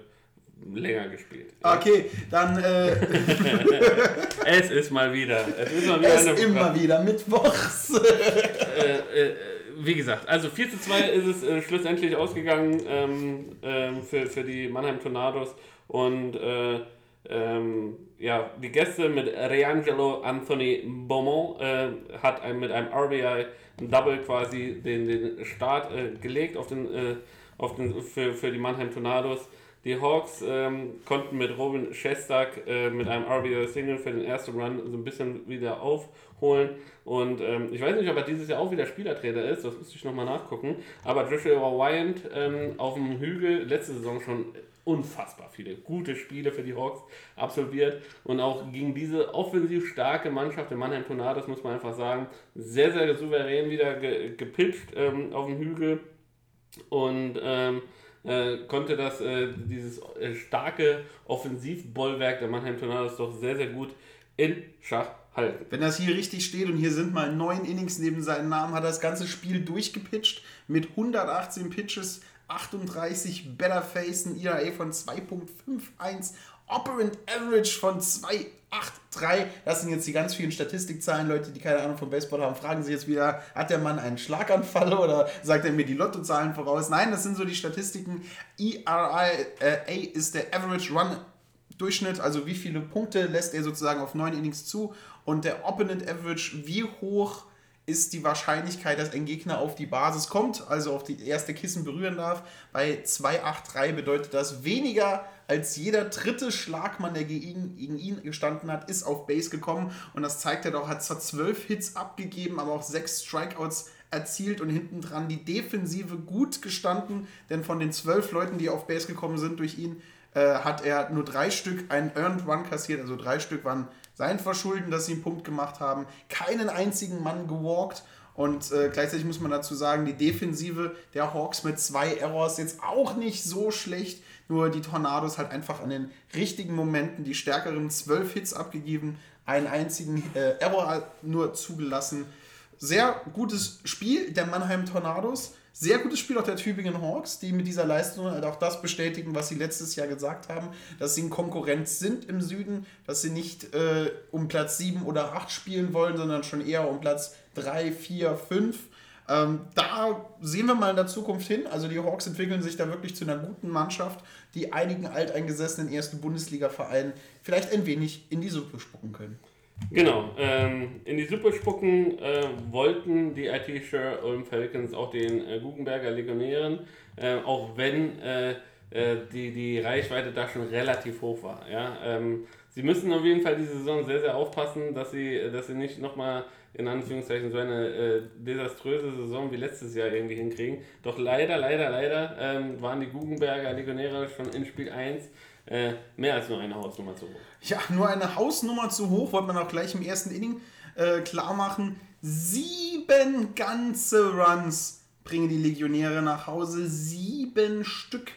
[SPEAKER 5] länger gespielt.
[SPEAKER 4] Okay, dann. Äh,
[SPEAKER 5] es ist mal wieder. Es ist mal wieder
[SPEAKER 4] es ist immer wieder Mittwochs.
[SPEAKER 5] äh, äh, wie gesagt, also 4 zu 2 ist es schlussendlich ausgegangen ähm, ähm, für, für die Mannheim Tornados. Und äh, ähm, ja, die Gäste mit Reangelo Anthony Beaumont äh, hat ein, mit einem RBI Double quasi den, den Start äh, gelegt auf den, äh, auf den, für, für die Mannheim Tornados. Die Hawks ähm, konnten mit Robin Shestak äh, mit einem RBI Single für den ersten Run so ein bisschen wieder aufholen. Und ähm, ich weiß nicht, ob er dieses Jahr auch wieder Spielertrainer ist, das müsste ich nochmal nachgucken. Aber Joshua Wyant ähm, auf dem Hügel letzte Saison schon unfassbar viele gute Spiele für die Hawks absolviert und auch gegen diese offensiv starke Mannschaft der Mannheim Tornados muss man einfach sagen, sehr, sehr souverän wieder ge gepitcht ähm, auf dem Hügel und ähm, äh, konnte das, äh, dieses äh, starke Offensivbollwerk der Mannheim Tornados doch sehr, sehr gut in Schach halten.
[SPEAKER 4] Wenn das hier richtig steht und hier sind mal neun Innings neben seinem Namen, hat er das ganze Spiel durchgepitcht mit 118 Pitches, 38 Better Face, ein ERA von 2.51, Operant Average von 2,83. Das sind jetzt die ganz vielen Statistikzahlen. Leute, die keine Ahnung vom Baseball haben, fragen sich jetzt wieder, hat der Mann einen Schlaganfall oder sagt er mir die Lottozahlen voraus? Nein, das sind so die Statistiken. ERA äh, ist der Average Run Durchschnitt, also wie viele Punkte lässt er sozusagen auf neun Innings zu und der Opponent Average, wie hoch ist die Wahrscheinlichkeit, dass ein Gegner auf die Basis kommt, also auf die erste Kissen berühren darf. Bei 2,83 bedeutet das weniger als jeder dritte Schlagmann, der gegen, gegen, ihn gestanden hat, ist auf Base gekommen. Und das zeigt er doch, hat zwar zwölf Hits abgegeben, aber auch sechs Strikeouts erzielt und hinten dran die Defensive gut gestanden, denn von den zwölf Leuten, die auf Base gekommen sind durch ihn, äh, hat er nur drei Stück einen Earned Run kassiert, also drei Stück waren sein Verschulden, dass sie einen Punkt gemacht haben, keinen einzigen Mann gewalkt und äh, gleichzeitig muss man dazu sagen, die Defensive der Hawks mit zwei Errors jetzt auch nicht so schlecht, nur die Tornados halt einfach an den richtigen Momenten die stärkeren zwölf Hits abgegeben, einen einzigen äh, Error nur zugelassen. Sehr gutes Spiel der Mannheim Tornados. Sehr gutes Spiel auch der Tübingen Hawks, die mit dieser Leistung halt auch das bestätigen, was sie letztes Jahr gesagt haben, dass sie in Konkurrenz sind im Süden, dass sie nicht äh, um Platz 7 oder 8 spielen wollen, sondern schon eher um Platz 3, 4, 5. Ähm, da sehen wir mal in der Zukunft hin. Also die Hawks entwickeln sich da wirklich zu einer guten Mannschaft, die einigen alteingesessenen ersten Bundesliga-Vereinen vielleicht ein wenig in die Suppe spucken können.
[SPEAKER 5] Genau, ähm, in die Suppe spucken äh, wollten die IT Sure Ulm Falcons auch den äh, Guggenberger Legionären, äh, auch wenn äh, äh, die, die Reichweite da schon relativ hoch war. Ja? Ähm, sie müssen auf jeden Fall diese Saison sehr, sehr aufpassen, dass sie, dass sie nicht nochmal in Anführungszeichen so eine äh, desaströse Saison wie letztes Jahr irgendwie hinkriegen. Doch leider, leider, leider ähm, waren die Guggenberger Legionäre schon in Spiel 1 äh, mehr als nur eine Hausnummer zu hoch.
[SPEAKER 4] Ja, nur eine Hausnummer zu hoch, wollte man auch gleich im ersten Inning äh, klar machen. Sieben ganze Runs bringen die Legionäre nach Hause. Sieben Stück.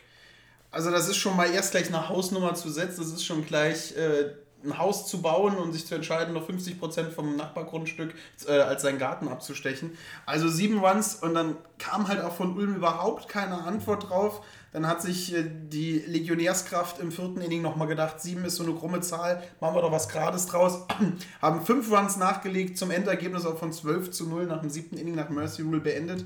[SPEAKER 4] Also das ist schon mal erst gleich eine Hausnummer zu setzen. Das ist schon gleich äh, ein Haus zu bauen und sich zu entscheiden, noch 50% vom Nachbargrundstück äh, als seinen Garten abzustechen. Also sieben Runs und dann kam halt auch von Ulm überhaupt keine Antwort drauf. Dann hat sich äh, die Legionärskraft im vierten Inning nochmal gedacht, sieben ist so eine krumme Zahl, machen wir doch was Grades draus. Haben fünf Runs nachgelegt, zum Endergebnis auch von 12 zu 0 nach dem siebten Inning nach Mercy Rule beendet.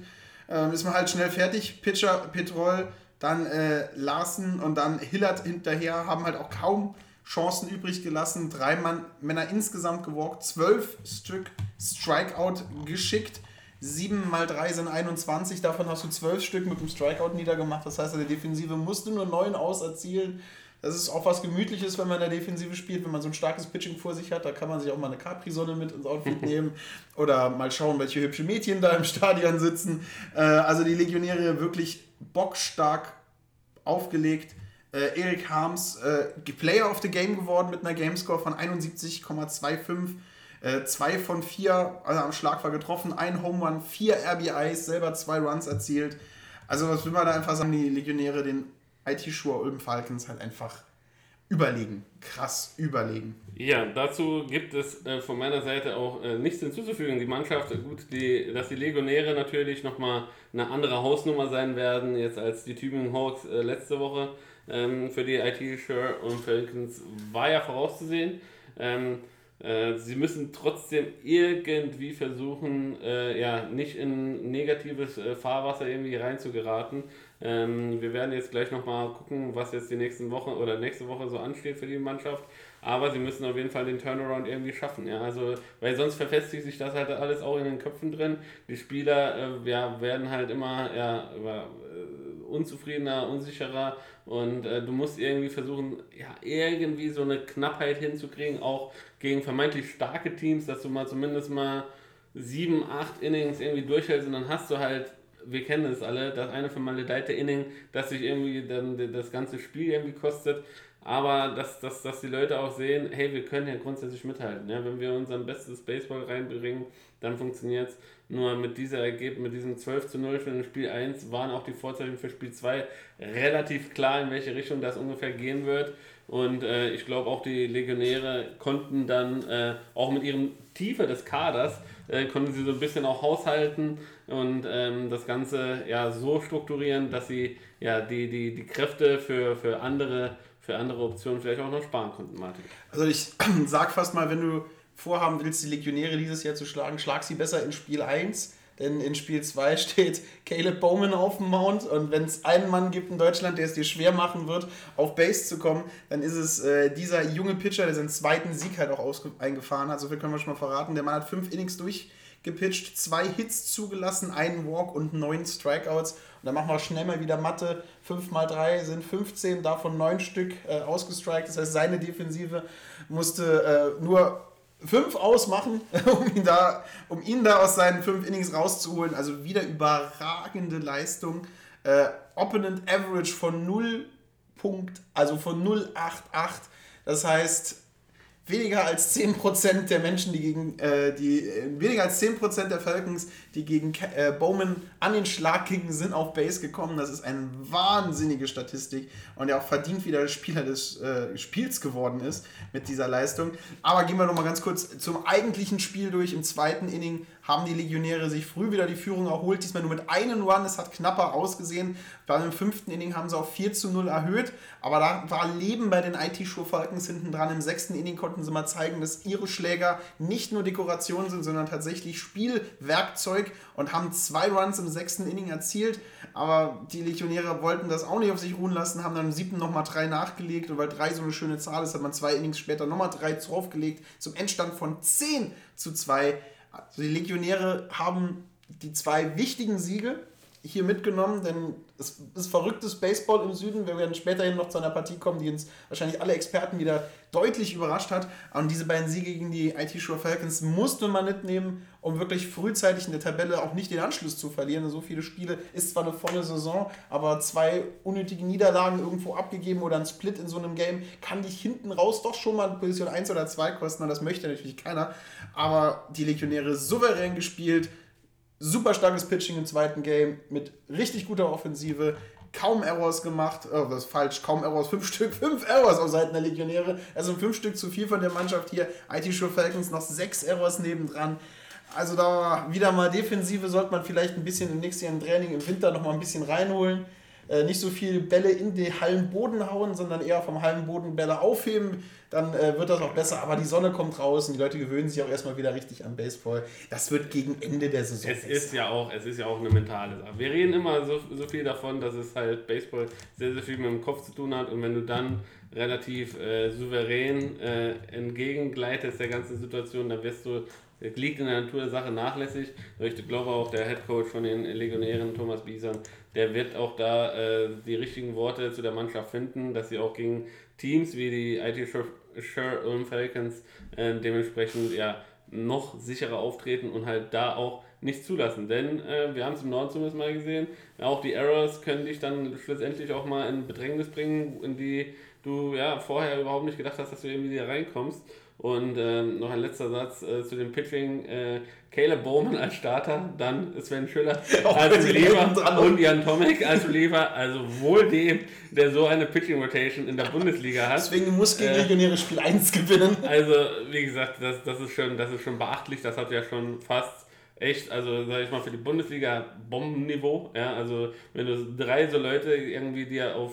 [SPEAKER 4] Ähm, ist man halt schnell fertig. Pitcher, Petrol, dann äh, Larsen und dann Hillard hinterher haben halt auch kaum Chancen übrig gelassen. Drei Mann, Männer insgesamt gewalkt, zwölf Stück Strikeout geschickt. 7 mal 3 sind 21, davon hast du 12 Stück mit dem Strikeout niedergemacht. Das heißt, der Defensive musst du nur 9 auserzielen. Das ist auch was Gemütliches, wenn man in der Defensive spielt, wenn man so ein starkes Pitching vor sich hat. Da kann man sich auch mal eine Capri-Sonne mit ins Outfit nehmen oder mal schauen, welche hübsche Mädchen da im Stadion sitzen. Äh, also die Legionäre wirklich bockstark aufgelegt. Äh, Erik Harms, äh, Player of the Game geworden mit einer Gamescore von 71,25. Äh, zwei von vier also am Schlag war getroffen, ein Home Run, vier RBIs, selber zwei Runs erzielt. Also was will man da einfach sagen, die Legionäre den IT-Schuhe Ulm Falcons halt einfach überlegen. Krass überlegen.
[SPEAKER 5] Ja, dazu gibt es äh, von meiner Seite auch äh, nichts hinzuzufügen. Die Mannschaft, gut, die, dass die Legionäre natürlich nochmal eine andere Hausnummer sein werden, jetzt als die Tübingen Hawks äh, letzte Woche ähm, für die IT-Sure und Falcons, war ja vorauszusehen. Ähm, äh, sie müssen trotzdem irgendwie versuchen, äh, ja, nicht in negatives äh, Fahrwasser irgendwie reinzugeraten. Ähm, wir werden jetzt gleich nochmal gucken, was jetzt die nächsten Wochen oder nächste Woche so ansteht für die Mannschaft. Aber sie müssen auf jeden Fall den Turnaround irgendwie schaffen. Ja? Also, weil sonst verfestigt sich das halt alles auch in den Köpfen drin. Die Spieler äh, ja, werden halt immer ja, äh, unzufriedener, unsicherer und äh, du musst irgendwie versuchen, ja, irgendwie so eine Knappheit hinzukriegen, auch gegen vermeintlich starke Teams, dass du mal zumindest mal sieben, acht Innings irgendwie durchhältst und dann hast du halt wir kennen es alle, das eine vermaledeite Inning, das sich irgendwie dann das ganze Spiel irgendwie kostet. Aber dass, dass, dass die Leute auch sehen, hey, wir können ja grundsätzlich mithalten. Ja? Wenn wir unser bestes Baseball reinbringen, dann funktioniert es. Nur mit dieser Ergebnis, mit diesem 12 zu 0 für Spiel 1 waren auch die Vorzeichen für Spiel 2 relativ klar, in welche Richtung das ungefähr gehen wird. Und äh, ich glaube auch die Legionäre konnten dann äh, auch mit ihrem Tiefe des Kaders äh, konnten sie so ein bisschen auch haushalten und ähm, das Ganze ja so strukturieren, dass sie ja die, die, die Kräfte für, für andere für andere Optionen vielleicht auch noch sparen konnten, Martin.
[SPEAKER 4] Also ich sag fast mal, wenn du vorhaben willst, die Legionäre dieses Jahr zu schlagen, schlag sie besser in Spiel 1. Denn in Spiel 2 steht Caleb Bowman auf dem Mount und wenn es einen Mann gibt in Deutschland, der es dir schwer machen wird, auf Base zu kommen, dann ist es äh, dieser junge Pitcher, der seinen zweiten Sieg halt auch eingefahren hat. So viel können wir schon mal verraten. Der Mann hat fünf Innings durchgepitcht, zwei Hits zugelassen, einen Walk und neun Strikeouts. Und dann machen wir schnell mal wieder Matte. 5 mal 3 sind 15, davon neun Stück äh, ausgestrikt. Das heißt, seine Defensive musste äh, nur fünf ausmachen, um ihn, da, um ihn da aus seinen fünf Innings rauszuholen. Also wieder überragende Leistung. Äh, Opponent Average von 0. Punkt, also von 0,88. Das heißt, weniger als 10% der Menschen, die gegen, äh, die, äh, weniger als 10% der Falcons, die gegen äh, Bowman an den Schlag gingen, sind auf Base gekommen. Das ist eine wahnsinnige Statistik und der auch verdient wieder Spieler des äh, Spiels geworden ist mit dieser Leistung. Aber gehen wir nochmal ganz kurz zum eigentlichen Spiel durch. Im zweiten Inning haben die Legionäre sich früh wieder die Führung erholt, diesmal nur mit einem Run, es hat knapper ausgesehen. Bei dem fünften Inning haben sie auf 4 zu 0 erhöht, aber da war Leben bei den IT-Show Falcons hinten dran. Im sechsten Inning konnten sie mal zeigen, dass ihre Schläger nicht nur Dekoration sind, sondern tatsächlich Spielwerkzeug und haben zwei Runs im sechsten Inning erzielt. Aber die Legionäre wollten das auch nicht auf sich ruhen lassen, haben dann im siebten nochmal drei nachgelegt und weil drei so eine schöne Zahl ist, hat man zwei Innings später nochmal drei draufgelegt zum Endstand von 10 zu 2 also die Legionäre haben die zwei wichtigen Siege hier mitgenommen, denn es ist verrücktes Baseball im Süden. Wir werden späterhin noch zu einer Partie kommen, die uns wahrscheinlich alle Experten wieder deutlich überrascht hat. Und diese beiden Siege gegen die IT Shore Falcons musste man mitnehmen, um wirklich frühzeitig in der Tabelle auch nicht den Anschluss zu verlieren. So viele Spiele ist zwar eine volle Saison, aber zwei unnötige Niederlagen irgendwo abgegeben oder ein Split in so einem Game kann dich hinten raus doch schon mal Position 1 oder 2 kosten. Und das möchte natürlich keiner. Aber die Legionäre souverän gespielt super starkes Pitching im zweiten Game mit richtig guter Offensive. Kaum Errors gemacht, oh, das ist falsch, kaum Errors, fünf Stück, fünf Errors auf Seiten der Legionäre. Also fünf Stück zu viel von der Mannschaft hier. IT Show Falcons noch sechs Errors nebendran. Also da wieder mal Defensive sollte man vielleicht ein bisschen im nächsten Jahr im Training im Winter noch mal ein bisschen reinholen. Äh, nicht so viel Bälle in den Hallenboden hauen, sondern eher vom Hallenboden Bälle aufheben. Dann äh, wird das auch besser. Aber die Sonne kommt raus und die Leute gewöhnen sich auch erstmal wieder richtig an Baseball. Das wird gegen Ende der Saison.
[SPEAKER 5] Es ist ja auch, es ist ja auch eine mentale Sache. Wir reden immer so, so viel davon, dass es halt Baseball sehr, sehr viel mit dem Kopf zu tun hat. Und wenn du dann relativ äh, souverän äh, entgegengleitest der ganzen Situation, dann wirst du es liegt in der Natur der Sache nachlässig. Ich glaube auch, der Head Coach von den Legionären, Thomas Bieson, der wird auch da äh, die richtigen Worte zu der Mannschaft finden, dass sie auch gegen Teams wie die IT Sure Falcons äh, dementsprechend ja noch sicherer auftreten und halt da auch nicht zulassen. Denn äh, wir haben es im Norden zumindest mal gesehen, auch die Errors können dich dann schlussendlich auch mal in Bedrängnis bringen, in die du ja vorher überhaupt nicht gedacht hast, dass du irgendwie da reinkommst. Und ähm, noch ein letzter Satz äh, zu dem Pitching. Äh, Caleb Bowman als Starter, dann Sven Schüller als Reliever und Jan Tomek als Reliever. Also wohl dem, der so eine Pitching Rotation in der Bundesliga hat.
[SPEAKER 4] Deswegen muss gegen Legionäre Spiel 1 gewinnen.
[SPEAKER 5] Also wie gesagt, das, das, ist schon, das ist schon beachtlich. Das hat ja schon fast echt, also sag ich mal, für die Bundesliga Bombenniveau. Ja, also wenn du drei so Leute irgendwie dir auf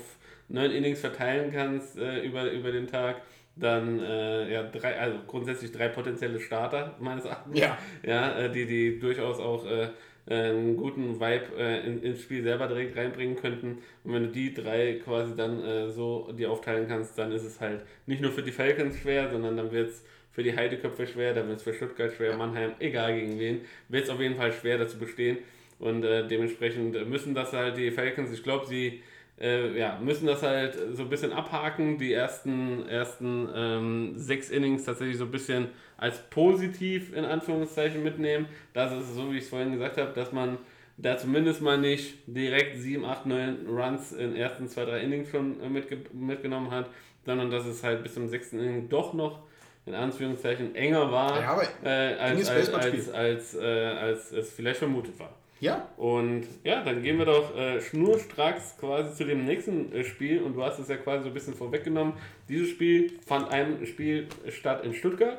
[SPEAKER 5] neun Innings verteilen kannst äh, über, über den Tag, dann äh, ja drei, also grundsätzlich drei potenzielle Starter meines Erachtens,
[SPEAKER 4] ja,
[SPEAKER 5] ja äh, die die durchaus auch äh, einen guten Vibe äh, in, ins Spiel selber direkt reinbringen könnten. Und wenn du die drei quasi dann äh, so dir aufteilen kannst, dann ist es halt nicht nur für die Falcons schwer, sondern dann wird es für die Heideköpfe schwer, dann wird es für Stuttgart schwer, Mannheim, egal gegen wen, wird es auf jeden Fall schwer dazu bestehen. Und äh, dementsprechend müssen das halt die Falcons, ich glaube, sie äh, ja, müssen das halt so ein bisschen abhaken, die ersten, ersten ähm, sechs Innings tatsächlich so ein bisschen als positiv in Anführungszeichen mitnehmen. Das ist so, wie ich es vorhin gesagt habe, dass man da zumindest mal nicht direkt 7, 8, 9 Runs in ersten 2, 3 Innings schon äh, mitge mitgenommen hat. sondern dass es halt bis zum sechsten Inning doch noch in Anführungszeichen enger war,
[SPEAKER 4] Ja,
[SPEAKER 5] äh, als, als, als, als, äh, als es vielleicht vermutet war.
[SPEAKER 4] Ja,
[SPEAKER 5] Und ja, dann gehen wir doch äh, schnurstracks quasi zu dem nächsten äh, Spiel und du hast es ja quasi so ein bisschen vorweggenommen. Dieses Spiel fand ein Spiel statt in Stuttgart.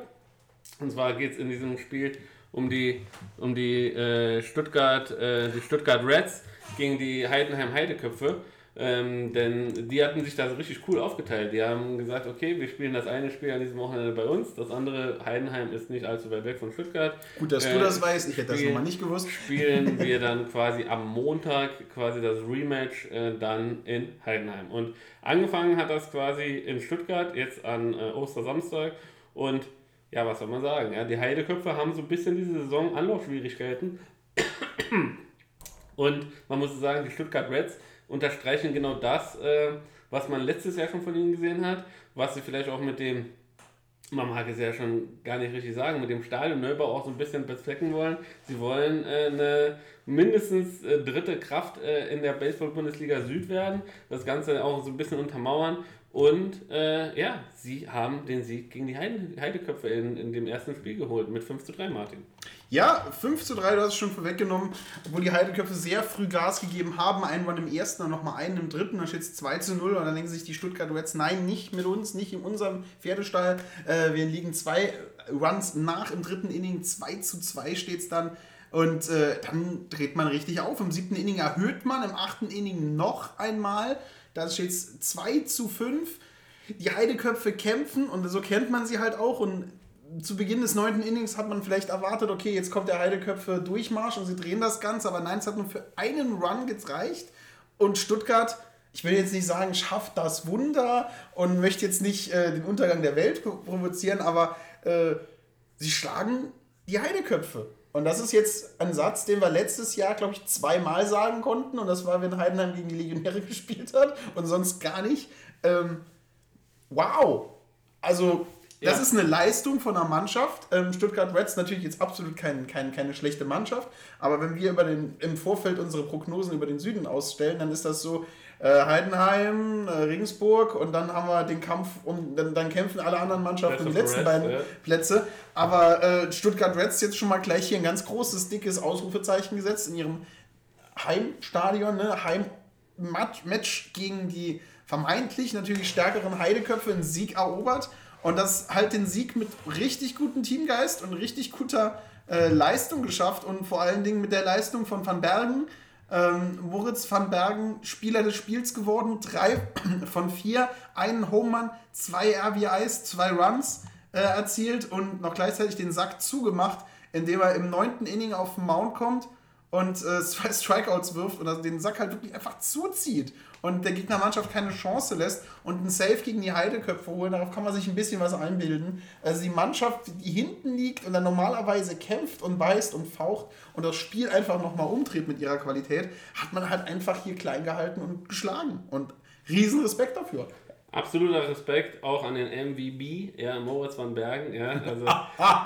[SPEAKER 5] Und zwar geht es in diesem Spiel um die, um die, äh, Stuttgart, äh, die Stuttgart Reds gegen die Heidenheim Heideköpfe. Ähm, denn die hatten sich da so richtig cool aufgeteilt. Die haben gesagt, okay, wir spielen das eine Spiel an diesem Wochenende bei uns, das andere, Heidenheim ist nicht allzu weit weg von Stuttgart.
[SPEAKER 4] gut, dass
[SPEAKER 5] Äh,
[SPEAKER 4] du das weißt. Ich hätte das nochmal nicht gewusst.
[SPEAKER 5] spielen wir dann quasi am Montag quasi das Rematch äh, dann in Heidenheim. Und angefangen hat das quasi in Stuttgart, jetzt an äh, Ostersamstag. Und ja, was soll man sagen? Ja, die Heideköpfe haben so ein bisschen diese Saison Anlaufschwierigkeiten. Und man muss sagen, die Stuttgart Reds unterstreichen genau das, äh, was man letztes Jahr schon von ihnen gesehen hat, was sie vielleicht auch mit dem man mag es ja schon gar nicht richtig sagen, mit dem Stadionneubau auch so ein bisschen bezwecken wollen. Sie wollen äh, eine mindestens äh, dritte Kraft äh, in der Baseball-Bundesliga Süd werden, das Ganze auch so ein bisschen untermauern und äh, ja, sie haben den Sieg gegen die Heide Heideköpfe in, in dem ersten Spiel geholt mit 5 zu 3, Martin.
[SPEAKER 4] Ja, 5 zu 3, du hast es schon vorweggenommen, obwohl die Heideköpfe sehr früh Gas gegeben haben. Einen Run im ersten und nochmal einen im dritten, dann steht es 2 zu 0 und dann denken sich die Stuttgart Reds, nein, nicht mit uns, nicht in unserem Pferdestall. Äh, wir liegen zwei Runs nach im dritten Inning, 2 zu 2 steht es dann. Und äh, dann dreht man richtig auf. Im siebten Inning erhöht man, im achten Inning noch einmal. Da steht es 2 zu 5. Die Heideköpfe kämpfen und so kennt man sie halt auch. Und zu Beginn des neunten Innings hat man vielleicht erwartet, okay, jetzt kommt der Heideköpfe Durchmarsch und sie drehen das Ganze, aber nein, es hat nur für einen Run gereicht. Und Stuttgart, ich will jetzt nicht sagen, schafft das Wunder und möchte jetzt nicht äh, den Untergang der Welt pro- provozieren, aber äh, sie schlagen die Heideköpfe. Und das ist jetzt ein Satz, den wir letztes Jahr, glaube ich, zweimal sagen konnten. Und das war, wenn Heidenheim gegen die Legionäre gespielt hat und sonst gar nicht. Ähm, wow! Also, das
[SPEAKER 5] Ja.
[SPEAKER 4] ist eine Leistung von einer Mannschaft. Ähm, Stuttgart Reds natürlich jetzt absolut kein, kein, keine schlechte Mannschaft. Aber wenn wir über den, im Vorfeld unsere Prognosen über den Süden ausstellen, dann ist das so äh, Heidenheim, äh, Regensburg und dann haben wir den Kampf um, dann, dann kämpfen alle anderen Mannschaften um die letzten
[SPEAKER 5] the
[SPEAKER 4] beiden
[SPEAKER 5] ja.
[SPEAKER 4] Plätze. Aber äh, Stuttgart Reds jetzt schon mal gleich hier ein ganz großes, dickes Ausrufezeichen gesetzt in ihrem Heimstadion, ne? Heimmatch gegen die vermeintlich natürlich stärkeren Heideköpfe einen Sieg erobert und das halt den Sieg mit richtig gutem Teamgeist und richtig guter äh, Leistung geschafft und vor allen Dingen mit der Leistung von Van Bergen. Ähm, Moritz van Bergen, Spieler des Spiels geworden, drei von vier, einen Homerun, zwei RBIs, zwei Runs äh, erzielt und noch gleichzeitig den Sack zugemacht, indem er im neunten Inning auf den Mount kommt und äh, zwei Strikeouts wirft und den Sack halt wirklich einfach zuzieht und der Gegnermannschaft keine Chance lässt und einen Safe gegen die Heideköpfe holen. Darauf kann man sich ein bisschen was einbilden. Also die Mannschaft, die hinten liegt und dann normalerweise kämpft und beißt und faucht und das Spiel einfach nochmal umdreht mit ihrer Qualität, hat man halt einfach hier klein gehalten und geschlagen. Und riesen Respekt dafür.
[SPEAKER 5] Absoluter Respekt auch an den MVB, ja, Moritz van Bergen, ja, also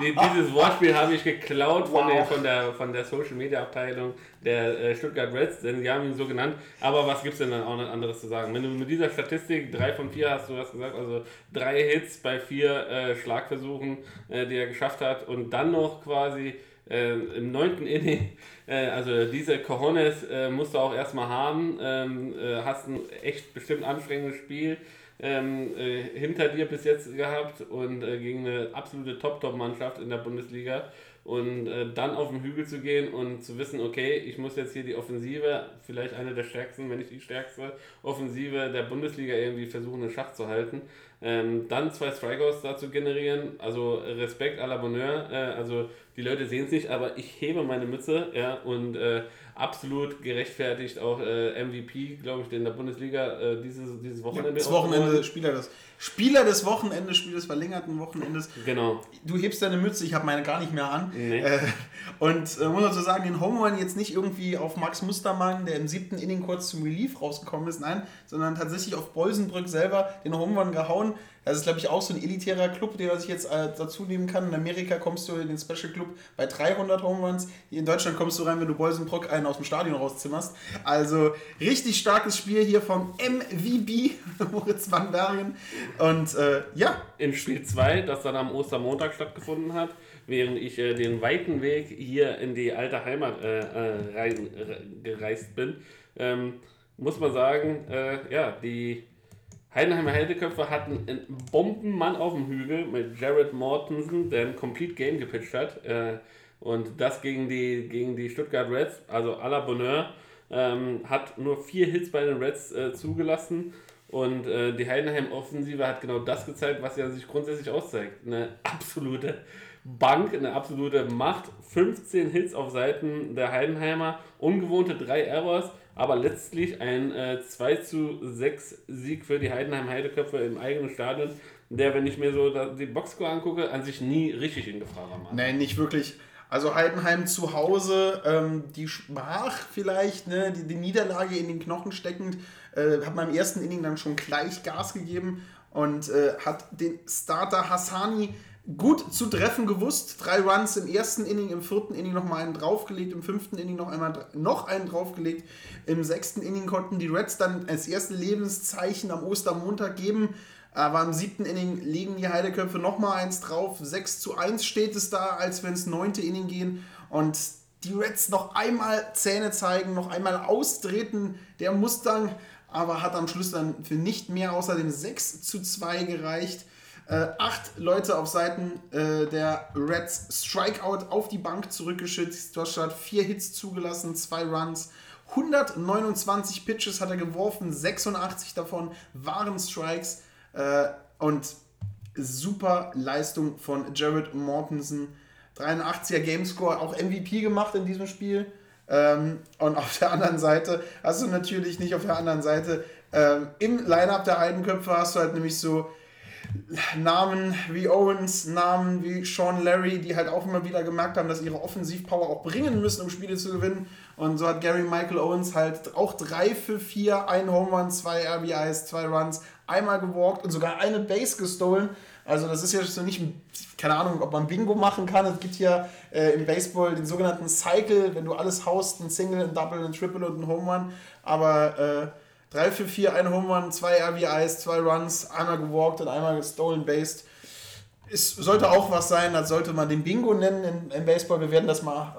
[SPEAKER 5] die, dieses Wortspiel habe ich geklaut von,
[SPEAKER 4] Wow.
[SPEAKER 5] der, von, der, von der Social Media Abteilung der äh, Stuttgart Reds, denn die haben ihn so genannt, aber was gibt es denn dann auch noch anderes zu sagen? Wenn du mit dieser Statistik, drei von vier hast du was gesagt, also drei Hits bei vier äh, Schlagversuchen, äh, die er geschafft hat und dann noch quasi äh, im neunten Inning, äh, also diese Cojones äh, musst du auch erstmal haben, ähm, äh, hast ein echt bestimmt anstrengendes Spiel ähm, äh, hinter dir bis jetzt gehabt und äh, gegen eine absolute Top-Top-Mannschaft in der Bundesliga. Und äh, dann auf den Hügel zu gehen und zu wissen, okay, ich muss jetzt hier die Offensive, vielleicht eine der stärksten, wenn nicht die stärkste Offensive der Bundesliga irgendwie versuchen in Schach zu halten. Ähm, dann zwei Strikeouts dazu generieren, also Respekt à la Bonheur, äh, also die Leute sehen es nicht, aber ich hebe meine Mütze, ja, und äh, absolut gerechtfertigt auch äh, MVP, glaube ich, in der Bundesliga äh, dieses, dieses Wochenende.
[SPEAKER 4] Das
[SPEAKER 5] auch
[SPEAKER 4] Wochenende. Spieler des, Spieler des Wochenendes, Spieler des verlängerten Wochenendes.
[SPEAKER 5] Genau.
[SPEAKER 4] Du hebst deine Mütze, ich habe meine gar nicht mehr an.
[SPEAKER 5] Nee.
[SPEAKER 4] Äh, und äh, muss man so sagen, den Home Run jetzt nicht irgendwie auf Max Mustermann, der im siebten Inning kurz zum Relief rausgekommen ist, nein, sondern tatsächlich auf Bolsenbrück selber den Home Run gehauen. Das ist, glaube ich, auch so ein elitärer Club, den man sich jetzt äh, dazu nehmen kann. In Amerika kommst du in den Special Club bei 300 Home Runs. Hier in Deutschland kommst du rein, wenn du Bolsenbrock einen aus dem Stadion rauszimmerst. Also richtig starkes Spiel hier vom MVB, Moritz Van Bergen. Und äh, ja.
[SPEAKER 5] In Spiel 2, das dann am Ostermontag stattgefunden hat, während ich äh, den weiten Weg hier in die alte Heimat äh, äh rein, gereist bin, ähm, muss man sagen, äh, ja, die Heidenheimer Heldeköpfe hatten einen Bombenmann auf dem Hügel mit Jared Mortensen, der ein Complete Game gepitcht hat. Äh, und das gegen die, gegen die Stuttgart Reds, also à la Bonheur, ähm, hat nur vier Hits bei den Reds äh, zugelassen. Und äh, die Heidenheim-Offensive hat genau das gezeigt, was ja sich grundsätzlich auszeigt. Eine absolute Bank, eine absolute Macht. 15 Hits auf Seiten der Heidenheimer, ungewohnte drei Errors aber letztlich ein äh, 2 zu 6 Sieg für die Heidenheim Heideköpfe im eigenen Stadion, der, wenn ich mir so die Boxscore angucke, an sich nie richtig in Gefahr war.
[SPEAKER 4] Nein, nicht wirklich. Also Heidenheim zu Hause, ähm, die Schmach vielleicht, ne, die, die Niederlage in den Knochen steckend, äh, hat man im ersten Inning dann schon gleich Gas gegeben und äh, hat den Starter Hassani gut zu treffen gewusst. Drei Runs im ersten Inning, im vierten Inning nochmal einen draufgelegt, im fünften Inning noch einmal noch einen draufgelegt. Im sechsten Inning konnten die Reds dann als erste Lebenszeichen am Ostermontag geben. Aber im siebten Inning legen die Heideköpfe nochmal eins drauf. 6 zu 1 steht es da, als wenn es neunte Inning gehen. Und die Reds noch einmal Zähne zeigen, noch einmal austreten. Der Mustang aber hat am Schluss dann für nicht mehr außer dem 6 zu 2 gereicht. Äh, acht Leute auf Seiten äh, der Reds Strikeout auf die Bank zurückgeschützt. Josh hat vier Hits zugelassen, zwei Runs. 129 Pitches hat er geworfen, 86 davon waren Strikes. Äh, und super Leistung von Jared Mortensen. 83er Gamescore, auch MVP gemacht in diesem Spiel. Ähm, und auf der anderen Seite hast du natürlich nicht auf der anderen Seite ähm, im Lineup der Heidenköpfe hast du halt nämlich so Namen wie Owens, Namen wie Sean Larry, die halt auch immer wieder gemerkt haben, dass ihre Offensivpower auch bringen müssen, um Spiele zu gewinnen. Und so hat Gary Michael Owens halt auch 3 für 4, ein Home Run, zwei RBIs, zwei Runs, einmal gewalkt und sogar eine Base gestohlen. Also das ist ja so nicht, keine Ahnung, ob man Bingo machen kann. Es gibt ja äh, im Baseball den sogenannten Cycle, wenn du alles haust, ein Single, ein Double, ein Triple und ein Home Run. Aber äh, 3 für 4, ein Home Run, zwei RBIs, zwei Runs, einmal gewalkt und einmal gestolen based. Es sollte auch was sein, das sollte man den Bingo nennen in, in Baseball. Wir werden das mal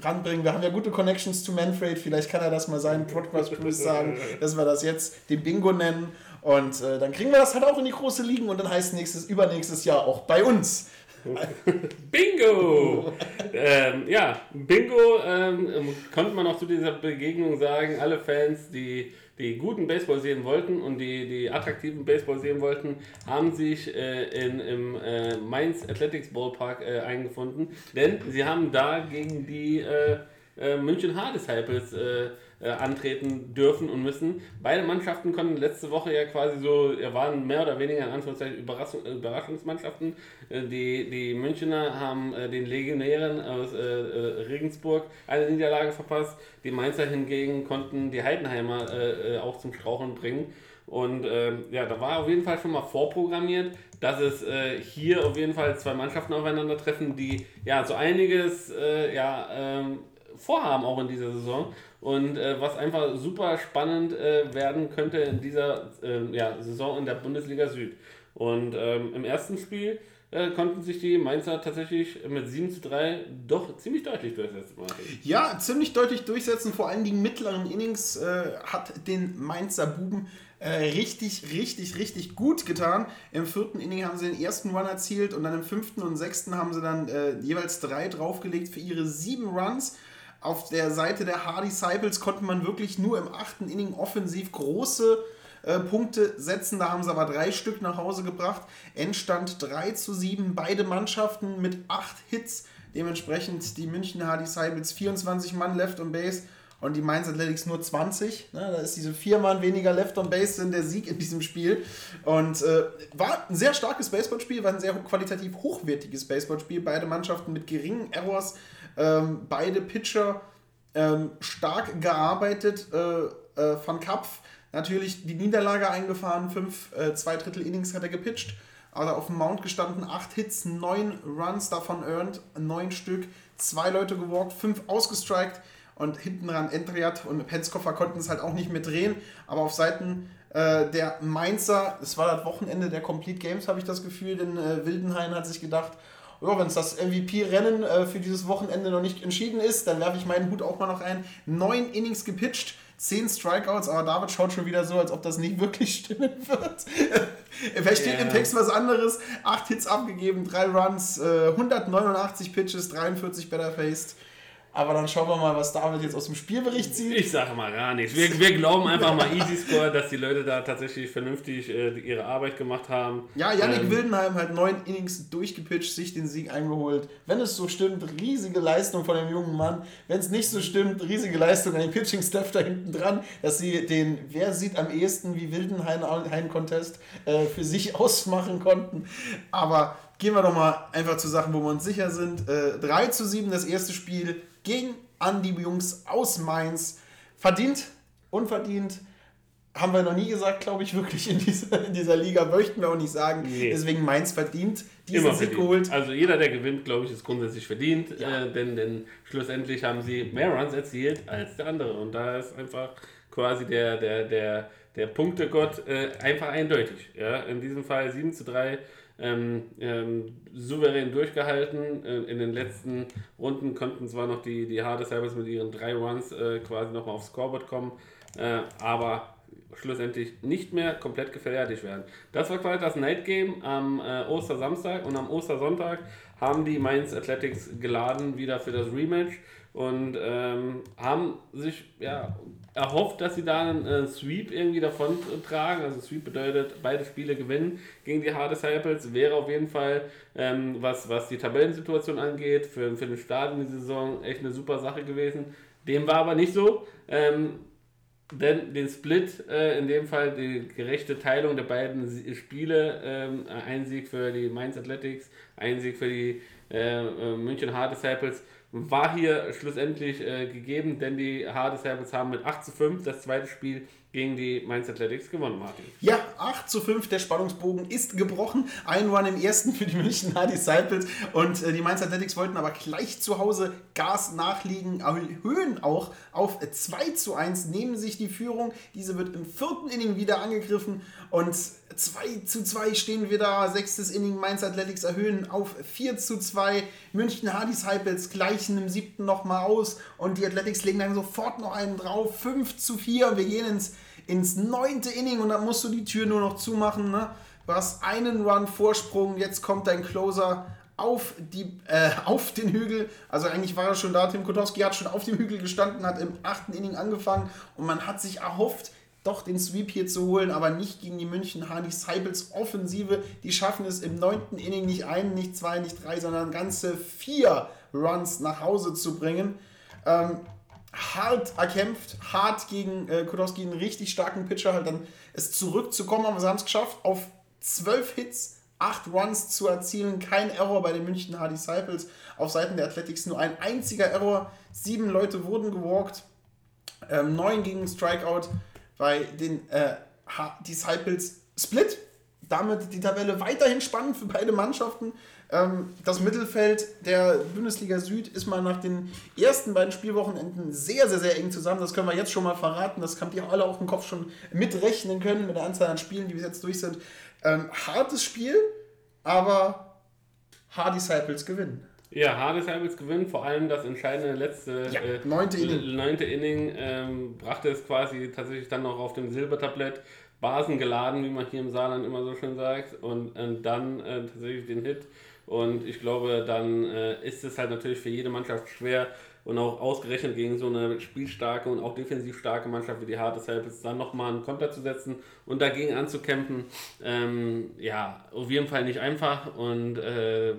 [SPEAKER 4] äh, ranbringen. Wir haben ja gute Connections zu Manfred. Vielleicht kann er das mal seinen Podcast Cruise sagen, dass wir das jetzt den Bingo nennen. Und äh, dann kriegen wir das halt auch in die große Ligen und dann heißt nächstes, übernächstes Jahr auch bei uns.
[SPEAKER 5] Bingo! ähm, ja, Bingo ähm, konnte man auch zu dieser Begegnung sagen, alle Fans, die die guten Baseball sehen wollten und die, die attraktiven Baseball sehen wollten, haben sich äh, in, im äh, Mainz Athletics Ballpark äh, eingefunden, denn sie haben da gegen die äh, äh, München Hard Disciples äh, äh, antreten dürfen und müssen. Beide Mannschaften konnten letzte Woche ja quasi so, waren mehr oder weniger in Anführungszeichen Überraschung, Überraschungsmannschaften. Äh, die, die Münchner haben äh, den Legionären aus äh, äh, Regensburg eine Niederlage verpasst. Die Mainzer hingegen konnten die Heidenheimer äh, auch zum Straucheln bringen. Und ähm, ja, da war auf jeden Fall schon mal vorprogrammiert, dass es äh, hier auf jeden Fall zwei Mannschaften aufeinandertreffen, die ja so einiges äh, ja, ähm, vorhaben auch in dieser Saison und äh, was einfach super spannend äh, werden könnte in dieser äh, ja, Saison in der Bundesliga Süd. Und ähm, im ersten Spiel äh, konnten sich die Mainzer tatsächlich mit 7 zu 3 doch ziemlich deutlich durchsetzen.
[SPEAKER 4] Ja, ziemlich deutlich durchsetzen. Vor allem die mittleren Innings äh, hat den Mainzer Buben äh, richtig, richtig, richtig gut getan. Im vierten Inning haben sie den ersten Run erzielt und dann im fünften und sechsten haben sie dann jeweils drei draufgelegt für ihre sieben Runs. Auf der Seite der Hardy Disciples konnte man wirklich nur im achten Inning offensiv große äh, Punkte setzen. Da haben sie aber drei Stück nach Hause gebracht. Endstand 3 zu 7. Beide Mannschaften mit acht Hits. Dementsprechend die München Hardy Disciples 24 Mann left on base und die Mainz Athletics nur 20. Ne? Da ist diese vier Mann weniger left on base in der Sieg in diesem Spiel. Und äh, war ein sehr starkes Baseballspiel, war ein sehr qualitativ hochwertiges Baseballspiel. Beide Mannschaften mit geringen Errors ähm, beide Pitcher ähm, stark gearbeitet. Äh, äh, Van Kapf natürlich die Niederlage eingefahren, fünf, äh, zwei Drittel Innings hat er gepitcht, also auf dem Mount gestanden, acht Hits, neun Runs davon earned, neun Stück, zwei Leute gewalkt, fünf ausgestrikt und hinten ran Entriat und Penskoffer konnten es halt auch nicht mehr drehen, aber auf Seiten äh, der Mainzer, es war das Wochenende der Complete Games, habe ich das Gefühl, denn äh, Wildenhain hat sich gedacht, ja, wenn es das MVP-Rennen äh, für dieses Wochenende noch nicht entschieden ist, dann werfe ich meinen Hut auch mal noch ein. Neun Innings gepitcht, zehn Strikeouts, aber David schaut schon wieder so, als ob das nicht wirklich stimmen wird. Wer steht yeah. im Text was anderes? Acht Hits abgegeben, drei Runs, äh, 189 Pitches, 43 Better Faced. Aber dann schauen wir mal, was David jetzt aus dem Spielbericht zieht.
[SPEAKER 5] Ich sage mal gar nichts. Wir, wir glauben einfach mal Easy Score, dass die Leute da tatsächlich vernünftig äh, ihre Arbeit gemacht haben.
[SPEAKER 4] Ja, Yannick ähm, Wildenheim hat neun Innings durchgepitcht, sich den Sieg eingeholt. Wenn es so stimmt, riesige Leistung von dem jungen Mann. Wenn es nicht so stimmt, riesige Leistung an den Pitching-Staff da hinten dran, dass sie den Wer sieht am ehesten wie Wildenheim-Contest äh, für sich ausmachen konnten. Aber gehen wir doch mal einfach zu Sachen, wo wir uns sicher sind. Äh, 3 zu 7 das erste Spiel ging an die Jungs aus Mainz. Verdient, unverdient, haben wir noch nie gesagt, glaube ich, wirklich in dieser, in dieser Liga. Möchten wir auch nicht sagen. Nee. Deswegen Mainz verdient
[SPEAKER 5] diesen Immer Sieg geholt. Also jeder, der gewinnt, glaube ich, ist grundsätzlich verdient. Ja. Äh, denn, denn schlussendlich haben sie mehr Runs erzielt als der andere. Und da ist einfach quasi der, der, der, der Punktegott äh, einfach eindeutig. Ja? In diesem Fall 7 zu 3 ähm, ähm, souverän durchgehalten. Äh, in den letzten Runden konnten zwar noch die, die Hard Sabres mit ihren drei Runs äh, quasi nochmal aufs Scoreboard kommen, äh, aber schlussendlich nicht mehr komplett gefährlich werden. Das war quasi das Night Game am äh, Ostersamstag und am Ostersonntag haben die Mainz Athletics geladen wieder für das Rematch und ähm, haben sich ja, erhofft, dass sie da einen äh, Sweep irgendwie davon tragen. Also Sweep bedeutet, beide Spiele gewinnen gegen die Hard Disciples. Wäre auf jeden Fall, ähm, was, was die Tabellensituation angeht, für, für den Start in die Saison echt eine super Sache gewesen. Dem war aber nicht so. Ähm, denn den Split, äh, in dem Fall die gerechte Teilung der beiden Spiele, ähm, ein Sieg für die Mainz Athletics, ein Sieg für die äh, äh München Hard Disciples, war hier schlussendlich äh, gegeben, denn die Hard Disciples haben mit 8 zu 5 das zweite Spiel gegen die Mainz Athletics gewonnen, Martin.
[SPEAKER 4] Ja, 8 zu 5, der Spannungsbogen ist gebrochen. Ein Run im ersten für die München Hard Disciples und äh, die Mainz Athletics wollten aber gleich zu Hause Gas nachliegen, erhöhen auch auf 2 zu 1, nehmen sich die Führung. Diese wird im vierten Inning wieder angegriffen und 2 zu 2 stehen wir da. Sechstes Inning Mainz Athletics erhöhen auf 4 zu 2. München Disciples gleichen im siebten nochmal aus und die Athletics legen dann sofort noch einen drauf. 5 zu 4. Wir gehen ins ins neunte Inning und dann musst du die Tür nur noch zumachen. Ne? Du hast einen Run Vorsprung, jetzt kommt dein Closer auf, die, äh, auf den Hügel. Also eigentlich war er schon da. Tim Kotowski hat schon auf dem Hügel gestanden, hat im achten Inning angefangen und man hat sich erhofft, doch den Sweep hier zu holen, aber nicht gegen die München Hardy Cycles Offensive. Die schaffen es im neunten Inning nicht einen, nicht zwei, nicht drei, sondern ganze vier Runs nach Hause zu bringen. Ähm, hart erkämpft, hart gegen äh, Kudowski, einen richtig starken Pitcher, halt dann es zurückzukommen, aber sie haben es geschafft, auf zwölf Hits, acht Runs zu erzielen, kein Error bei den München Hard Disciples, auf Seiten der Athletics nur ein einziger Error, sieben Leute wurden gewalkt, ähm, neun gegen Strikeout bei den äh, Disciples Split, damit die Tabelle weiterhin spannend für beide Mannschaften. Ähm, das Mittelfeld der Bundesliga Süd ist mal nach den ersten beiden Spielwochenenden sehr, sehr, sehr eng zusammen. Das können wir jetzt schon mal verraten. Das habt ihr alle auf dem Kopf schon mitrechnen können mit der Anzahl an Spielen, die bis jetzt durch sind. Ähm, hartes Spiel, aber Hard Disciples gewinnen.
[SPEAKER 5] Ja, Hard Disciples gewinnen, vor allem das entscheidende letzte
[SPEAKER 4] ja, äh, neunte Inning,
[SPEAKER 5] neunte Inning ähm, brachte es quasi tatsächlich dann noch auf dem Silbertablett. Basen geladen, wie man hier im Saarland immer so schön sagt, und, und dann äh, tatsächlich den Hit und ich glaube, dann äh, ist es halt natürlich für jede Mannschaft schwer und auch ausgerechnet gegen so eine spielstarke und auch defensiv starke Mannschaft wie die Hard Disciples dann nochmal einen Konter zu setzen und dagegen anzukämpfen. Ähm, ja, auf jeden Fall nicht einfach und äh, äh,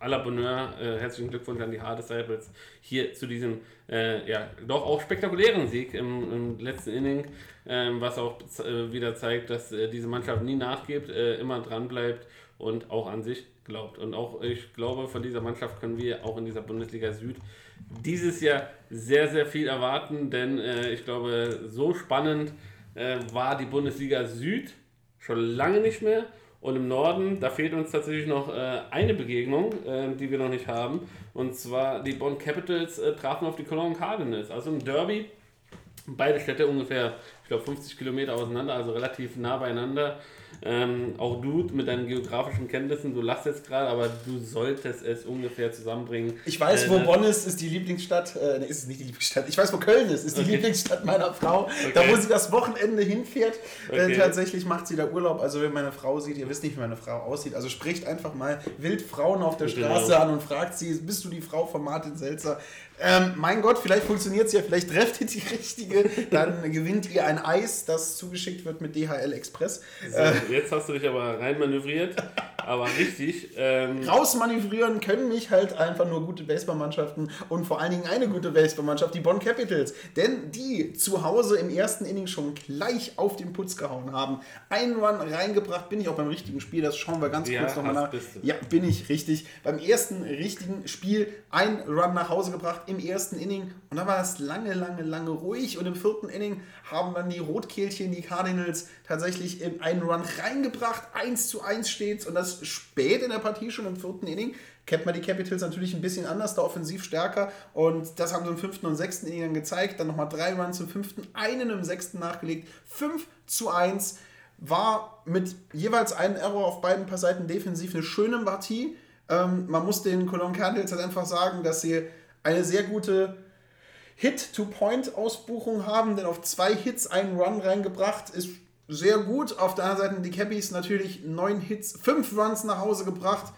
[SPEAKER 5] à la Bonheur, äh, herzlichen Glückwunsch an die Hard Disciples hier zu diesem äh, ja, doch auch spektakulären Sieg im, im letzten Inning, ähm, was auch äh, wieder zeigt, dass äh, diese Mannschaft nie nachgibt, äh, immer dran bleibt und auch an sich glaubt. Und auch ich glaube, von dieser Mannschaft können wir auch in dieser Bundesliga Süd dieses Jahr sehr, sehr viel erwarten, denn äh, ich glaube, so spannend äh, war die Bundesliga Süd schon lange nicht mehr. Und im Norden, da fehlt uns tatsächlich noch äh, eine Begegnung, äh, die wir noch nicht haben. Und zwar die Bonn Capitals äh, trafen auf die Cologne Cardinals. Also ein Derby. Beide Städte ungefähr, ich glaube, 50 Kilometer auseinander, also relativ nah beieinander. Ähm, auch du mit deinen geografischen Kenntnissen, du lachst jetzt gerade, aber du solltest es ungefähr zusammenbringen.
[SPEAKER 4] Ich weiß,
[SPEAKER 5] Äh,
[SPEAKER 4] wo? Bonn ist, ist die Lieblingsstadt. Äh, nee, ist es nicht die Lieblingsstadt. Ich weiß, wo Köln ist, ist die
[SPEAKER 5] Okay.
[SPEAKER 4] Lieblingsstadt meiner Frau. Da, wo sie das Wochenende hinfährt. Äh,
[SPEAKER 5] Okay.
[SPEAKER 4] tatsächlich macht sie da Urlaub. Also, wenn meine Frau sieht, ihr wisst nicht, wie meine Frau aussieht. Also, spricht einfach mal wild Frauen auf der
[SPEAKER 5] Genau.
[SPEAKER 4] Straße an und fragt sie: Bist du die Frau von Martin Selzer? Ähm, mein Gott, vielleicht funktioniert es ja, vielleicht trefft ihr die richtige. Dann gewinnt ihr ein Eis, das zugeschickt wird mit DHL Express.
[SPEAKER 5] So, jetzt hast du dich aber reinmanövriert, aber richtig. Ähm,
[SPEAKER 4] rausmanövrieren können mich halt einfach nur gute Baseballmannschaften und vor allen Dingen eine gute Baseballmannschaft, die Bonn Capitals. Denn die zu Hause im ersten Inning schon gleich auf den Putz gehauen haben. Einen Run reingebracht, bin ich auch beim richtigen Spiel, das schauen wir ganz
[SPEAKER 5] Ja,
[SPEAKER 4] kurz nochmal nach. Ja, bin ich richtig. Beim ersten richtigen Spiel ein Run nach Hause gebracht im ersten Inning und dann war es lange, lange, lange ruhig und im vierten Inning haben dann die Rotkehlchen, die Cardinals, tatsächlich in einen Run reingebracht. 1 zu 1 steht's und das spät in der Partie schon im vierten Inning. Kennt man die Capitals natürlich ein bisschen anders, da offensiv stärker und das haben sie im fünften und sechsten Inning dann gezeigt. Dann nochmal drei Runs im fünften, einen im sechsten nachgelegt. 5 zu 1 war mit jeweils einem Error auf beiden Seiten defensiv eine schöne Partie. Ähm, man muss den Cologne Cardinals halt einfach sagen, dass sie eine sehr gute Hit-to-Point-Ausbuchung haben, denn auf zwei Hits einen Run reingebracht ist sehr gut. Auf der anderen Seite die Cappies natürlich neun Hits, fünf Runs nach Hause gebracht.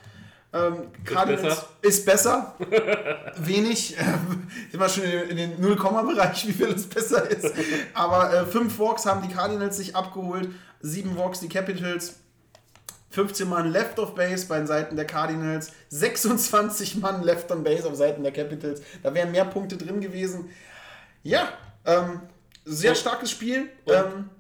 [SPEAKER 4] Ähm, Cardinals
[SPEAKER 5] besser?
[SPEAKER 4] ist besser. Wenig. Sind wir schon in, in den Null-Komma-Bereich, wie viel es besser ist. Aber äh, fünf Walks haben die Cardinals sich abgeholt, sieben Walks die Capitals. 15 Mann Left of Base bei den Seiten der Cardinals, 26 Mann Left on Base auf Seiten der Capitals. Da wären mehr Punkte drin gewesen. Ja, ähm, sehr starkes Spiel. Ähm,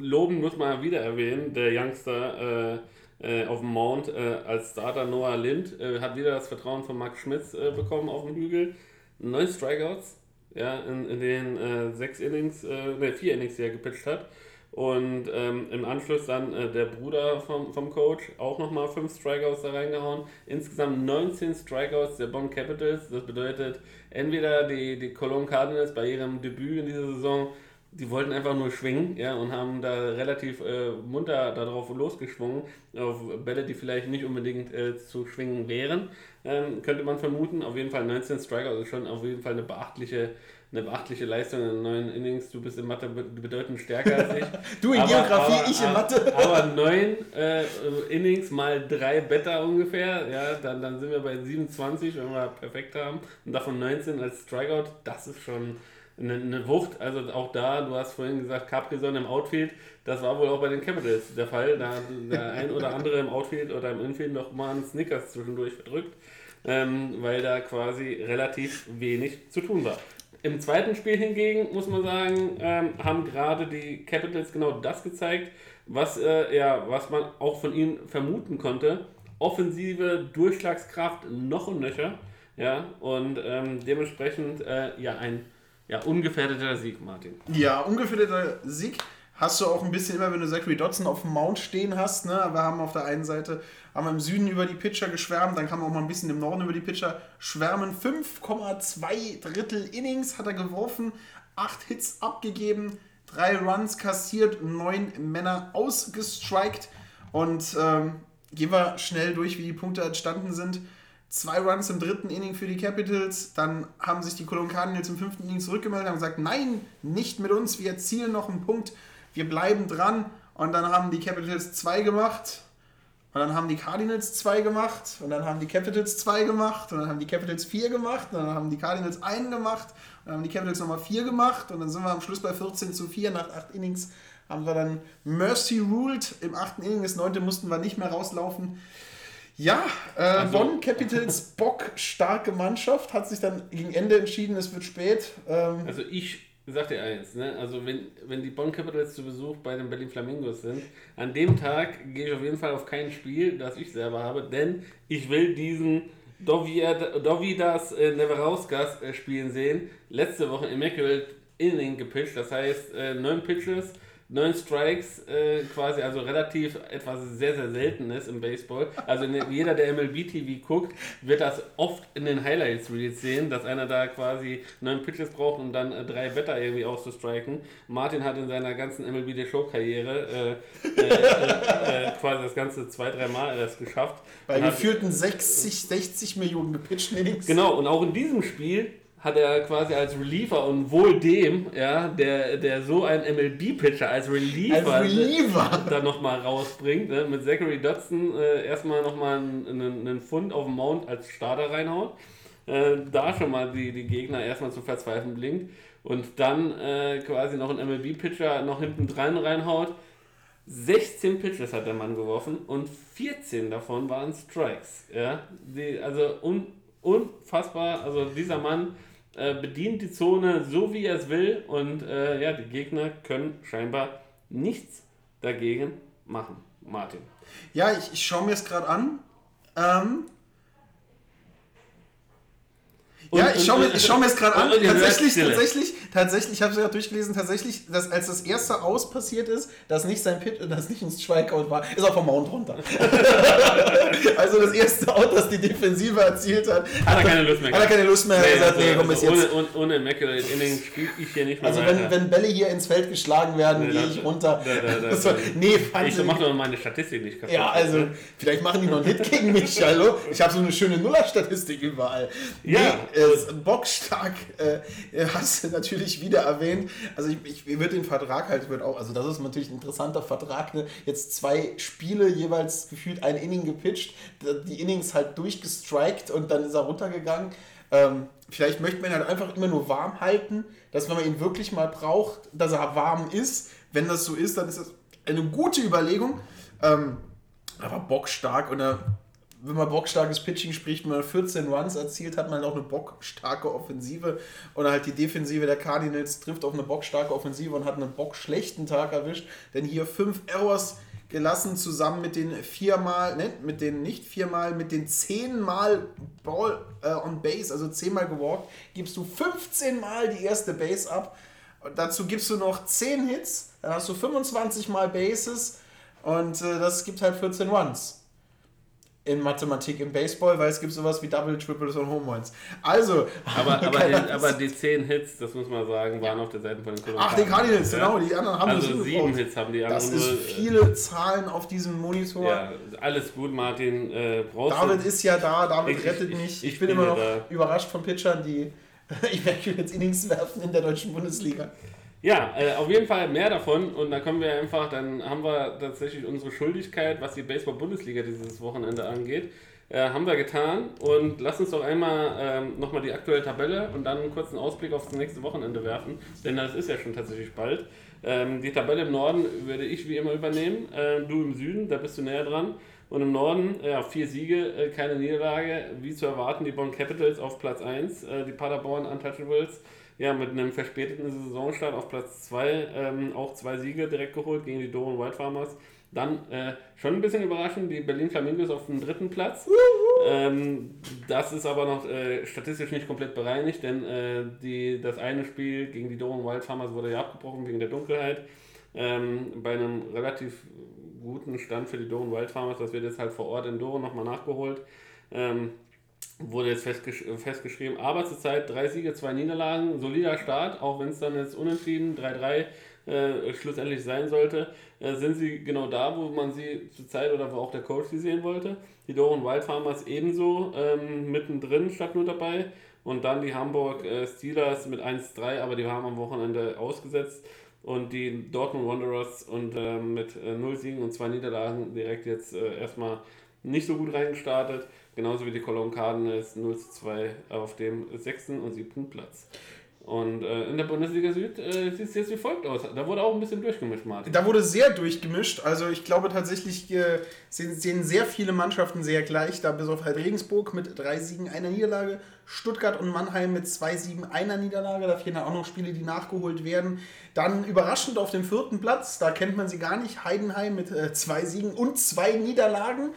[SPEAKER 5] loben muss man wieder erwähnen, der Youngster äh, äh, auf dem Mount äh, als Starter Noah Lind äh, hat wieder das Vertrauen von Max Schmitz äh, bekommen auf dem Hügel. Neun Strikeouts ja, in, in den äh, sechs Innings, ne, vier Innings, die er gepitcht hat. Und ähm, im Anschluss dann äh, der Bruder vom, vom Coach auch nochmal fünf Strikeouts da reingehauen. Insgesamt 19 Strikeouts der Bonn Capitals. Das bedeutet, entweder die, die Cologne Cardinals bei ihrem Debüt in dieser Saison die wollten einfach nur schwingen, ja, und haben da relativ äh, munter darauf losgeschwungen, auf Bälle, die vielleicht nicht unbedingt äh, zu schwingen wären, ähm, könnte man vermuten. Auf jeden Fall 19 Strikeouts ist schon auf jeden Fall eine beachtliche, eine beachtliche Leistung in neun Innings. Du bist in Mathe be- bedeutend stärker als ich.
[SPEAKER 4] Du in Geografie, ich in Mathe.
[SPEAKER 5] Aber neun äh, Innings mal drei Better ungefähr, ja, dann, dann sind wir bei 27, wenn wir perfekt haben. Und davon 19 als Strikeout, das ist schon eine, eine Wucht. Also auch da, du hast vorhin gesagt, Caprizon im Outfield, das war wohl auch bei den Capitals der Fall. Da der ein oder andere im Outfield oder im Infield noch mal einen Snickers zwischendurch verdrückt, ähm, weil da quasi relativ wenig zu tun war. Im zweiten Spiel hingegen, muss man sagen, ähm, haben gerade die Capitals genau das gezeigt, was, äh, ja, was man auch von ihnen vermuten konnte. Offensive Durchschlagskraft noch und nöcher. Ja, und ähm, dementsprechend äh, ja, ein ja, ungefährdeter Sieg, Martin.
[SPEAKER 4] Ja, ungefährdeter Sieg hast du auch ein bisschen immer, wenn du Zachary Dodson auf dem Mount stehen hast. Ne? Wir haben auf der einen Seite haben wir im Süden über die Pitcher geschwärmt, dann kann man auch mal ein bisschen im Norden über die Pitcher schwärmen. 5,2 Drittel Innings hat er geworfen, 8 Hits abgegeben, 3 Runs kassiert, 9 Männer ausgestrikt. Und ähm, gehen wir schnell durch, wie die Punkte entstanden sind. Zwei Runs im dritten Inning für die Capitals. Dann haben sich die Cologne Cardinals im fünften Inning zurückgemeldet und gesagt, nein, nicht mit uns, wir erzielen noch einen Punkt, wir bleiben dran. Und dann haben die Capitals zwei gemacht. Und dann haben die Cardinals zwei gemacht. Und dann haben die Capitals zwei gemacht. Und dann haben die Capitals vier gemacht. Und dann haben die Cardinals einen gemacht. Und dann haben die Capitals nochmal vier gemacht. Und dann sind wir am Schluss bei 14 zu 4 nach acht Innings. Haben wir dann Mercy ruled. Im achten Inning, das neunte mussten wir nicht mehr rauslaufen. Ja, äh,
[SPEAKER 5] Also-
[SPEAKER 4] Bonn Capitals Bock, starke Mannschaft, hat sich dann gegen Ende entschieden, es wird spät. Ähm,
[SPEAKER 5] Also ich sag dir eins, ne? also wenn, wenn die Bonn Capitals zu Besuch bei den Berlin Flamingos sind, an dem Tag gehe ich auf jeden Fall auf kein Spiel, das ich selber habe, denn ich will diesen Dovi- Dovidas äh, Neverauskas äh, spielen sehen. Letzte Woche Immaculate Inning gepitcht, das heißt äh, neun Pitches, neun Strikes äh, quasi, also relativ etwas sehr, sehr selten ist im Baseball. Also in, jeder, der MLB-TV guckt, wird das oft in den Highlights Reels sehen, dass einer da quasi neun Pitches braucht, um dann äh, drei Wetter irgendwie auszustriken. Martin hat in seiner ganzen MLB The Show-Karriere äh, äh, äh, quasi das Ganze zwei, drei Mal erst geschafft.
[SPEAKER 4] Bei gefühlten 60, 60 Millionen gepitchten Innings.
[SPEAKER 5] Genau, und auch in diesem Spiel hat er quasi als Reliever und wohl dem, ja, der, der so einen MLB-Pitcher als Reliever,
[SPEAKER 4] Als Reliever.
[SPEAKER 5] dann nochmal rausbringt, ne, mit Zachary Dodson äh, erstmal nochmal einen, einen, einen Pfund auf dem Mount als Starter reinhaut, äh, da schon mal die, die Gegner erstmal zu verzweifeln blinkt und dann äh, quasi noch einen MLB-Pitcher noch hinten dran reinhaut. 16 Pitches hat der Mann geworfen und 14 davon waren Strikes. Ja? Die, also un, unfassbar. Also dieser Mann äh, bedient die Zone so, wie er es will und äh, ja, die Gegner können scheinbar nichts dagegen machen. Martin.
[SPEAKER 4] Ja, ich, ich schaue mir es gerade an. Ähm,
[SPEAKER 5] Und-
[SPEAKER 4] ja, ich schaue mir, schau es gerade an.
[SPEAKER 5] und- und
[SPEAKER 4] Tatsächlich, tatsächlich, tatsächlich, ich habe es ja durchgelesen, tatsächlich, dass als das erste Aus passiert ist, dass nicht sein Pit, dass nicht ein Strikeout war, ist er vom Mount runter. also das erste Out, das die Defensive erzielt hat,
[SPEAKER 5] Hat er keine Lust mehr
[SPEAKER 4] Hat er keine Lust mehr.
[SPEAKER 5] Nee,
[SPEAKER 4] er sagt,
[SPEAKER 5] also,
[SPEAKER 4] nee, komm,
[SPEAKER 5] also
[SPEAKER 4] ist jetzt.
[SPEAKER 5] ohne, ohne, ohne Immaculate Inning spiele ich hier nicht mehr
[SPEAKER 4] Also
[SPEAKER 5] weiter.
[SPEAKER 4] wenn, wenn Bälle hier ins Feld geschlagen werden,
[SPEAKER 5] Nee,
[SPEAKER 4] gehe ich runter.
[SPEAKER 5] da- da- da-
[SPEAKER 4] so, nee,
[SPEAKER 5] ich
[SPEAKER 4] fand
[SPEAKER 5] mach doch meine Statistik nicht kaputt.
[SPEAKER 4] Ja, also vielleicht machen die noch einen Hit gegen mich, hallo. Ich habe so eine schöne Nuller-Statistik überall.
[SPEAKER 5] Ja.
[SPEAKER 4] Nee, äh, bockstark äh, hast du natürlich wieder erwähnt. Also ich, ich würde den Vertrag halt, wird auch, also das ist natürlich ein interessanter Vertrag. Ne? Jetzt zwei Spiele, jeweils gefühlt ein Inning gepitcht, die Innings halt durchgestrikt und dann ist er runtergegangen. Ähm, vielleicht möchte man ihn halt einfach immer nur warm halten, dass wenn man ihn wirklich mal braucht, dass er warm ist. Wenn das so ist, dann ist das eine gute Überlegung. Ähm, aber bockstark und er, wenn man bockstarkes Pitching spricht, wenn man 14 Runs erzielt, hat man auch eine bockstarke Offensive. Und halt die Defensive der Cardinals trifft auf eine bockstarke Offensive und hat einen bockschlechten Tag erwischt, denn hier fünf Errors gelassen zusammen mit den viermal, ne, mit den nicht viermal, mit den zehnmal Ball äh, on Base, also zehnmal gewalkt, gibst du 15 Mal die erste Base ab. Und dazu gibst du noch 10 Hits, dann hast du 25 Mal Bases und äh, das gibt halt 14 Runs in Mathematik im Baseball, weil es gibt sowas wie Double, Triples und Home Runs. Also,
[SPEAKER 5] Aber, aber, die, aber die 10 Hits, das muss man sagen, waren auf der Seite von den Cologne
[SPEAKER 4] Ach, die Cardinals,
[SPEAKER 5] Ja.
[SPEAKER 4] genau, die anderen haben
[SPEAKER 5] Also
[SPEAKER 4] das
[SPEAKER 5] sieben. Hits haben die anderen
[SPEAKER 4] Das ist
[SPEAKER 5] äh,
[SPEAKER 4] viele Zahlen auf diesem Monitor.
[SPEAKER 5] Ja, alles gut, Martin. Äh,
[SPEAKER 4] David ist ja da, David
[SPEAKER 5] Ich-
[SPEAKER 4] rettet
[SPEAKER 5] ich-
[SPEAKER 4] mich.
[SPEAKER 5] ich
[SPEAKER 4] Ich, bin,
[SPEAKER 5] bin
[SPEAKER 4] immer noch
[SPEAKER 5] da.
[SPEAKER 4] überrascht von Pitchern, die Immaculate Innings werfen in der deutschen Bundesliga.
[SPEAKER 5] Ja, äh, auf jeden Fall mehr davon und da kommen wir einfach, dann haben wir tatsächlich unsere Schuldigkeit, was die Baseball-Bundesliga dieses Wochenende angeht, äh, haben wir getan und lass uns doch einmal ähm, nochmal die aktuelle Tabelle und dann einen kurzen Ausblick aufs nächste Wochenende werfen, denn das ist ja schon tatsächlich bald. Ähm, die Tabelle im Norden würde ich wie immer übernehmen, äh, du im Süden, da bist du näher dran. Und im Norden, ja, vier Siege, äh, keine Niederlage. Wie zu erwarten, die Bonn Capitals auf Platz 1, äh, die Paderborn Untouchables ja, mit einem verspäteten Saisonstart auf Platz 2 ähm, auch zwei Siege direkt geholt gegen die Doren White Farmers. Dann äh, schon ein bisschen überraschend, die Berlin Flamingos auf dem dritten Platz. Ähm, das ist aber noch äh, statistisch nicht komplett bereinigt, denn äh, die, das eine Spiel gegen die Doren Wild Farmers wurde ja abgebrochen wegen der Dunkelheit. Ähm, bei einem relativ guten Stand für die Doren Wild Farmers, das wird jetzt halt vor Ort in Doren nochmal nachgeholt. Ähm, wurde jetzt festgesch festgeschrieben. Aber zurzeit drei Siege, zwei Niederlagen, solider Start, auch wenn es dann jetzt unentschieden 3-3 äh, schlussendlich sein sollte, äh, sind sie genau da, wo man sie zurzeit oder wo auch der Coach sie sehen wollte. Die Doren Wild Farmers ebenso ähm, mittendrin statt nur dabei. Und dann die Hamburg äh, Steelers mit 1-3, aber die haben am Wochenende ausgesetzt. Und die Dortmund Wanderers und äh, mit äh, 0 Siegen und 2 Niederlagen direkt jetzt äh, erstmal nicht so gut reingestartet. Genauso wie die Cologne Cardinals 0 zu 2 auf dem sechsten und siebten Platz. Und äh, in der Bundesliga Süd äh, sieht es jetzt wie folgt aus. Da wurde auch ein bisschen durchgemischt, Martin.
[SPEAKER 4] Da wurde sehr durchgemischt. Also ich glaube tatsächlich äh, sehen, sehen sehr viele Mannschaften sehr gleich. Da bis auf halt Regensburg mit drei Siegen, einer Niederlage. Stuttgart und Mannheim mit zwei Siegen, einer Niederlage. Da fehlen auch noch Spiele, die nachgeholt werden. Dann überraschend auf dem vierten Platz, da kennt man sie gar nicht. Heidenheim mit äh, zwei Siegen und zwei Niederlagen.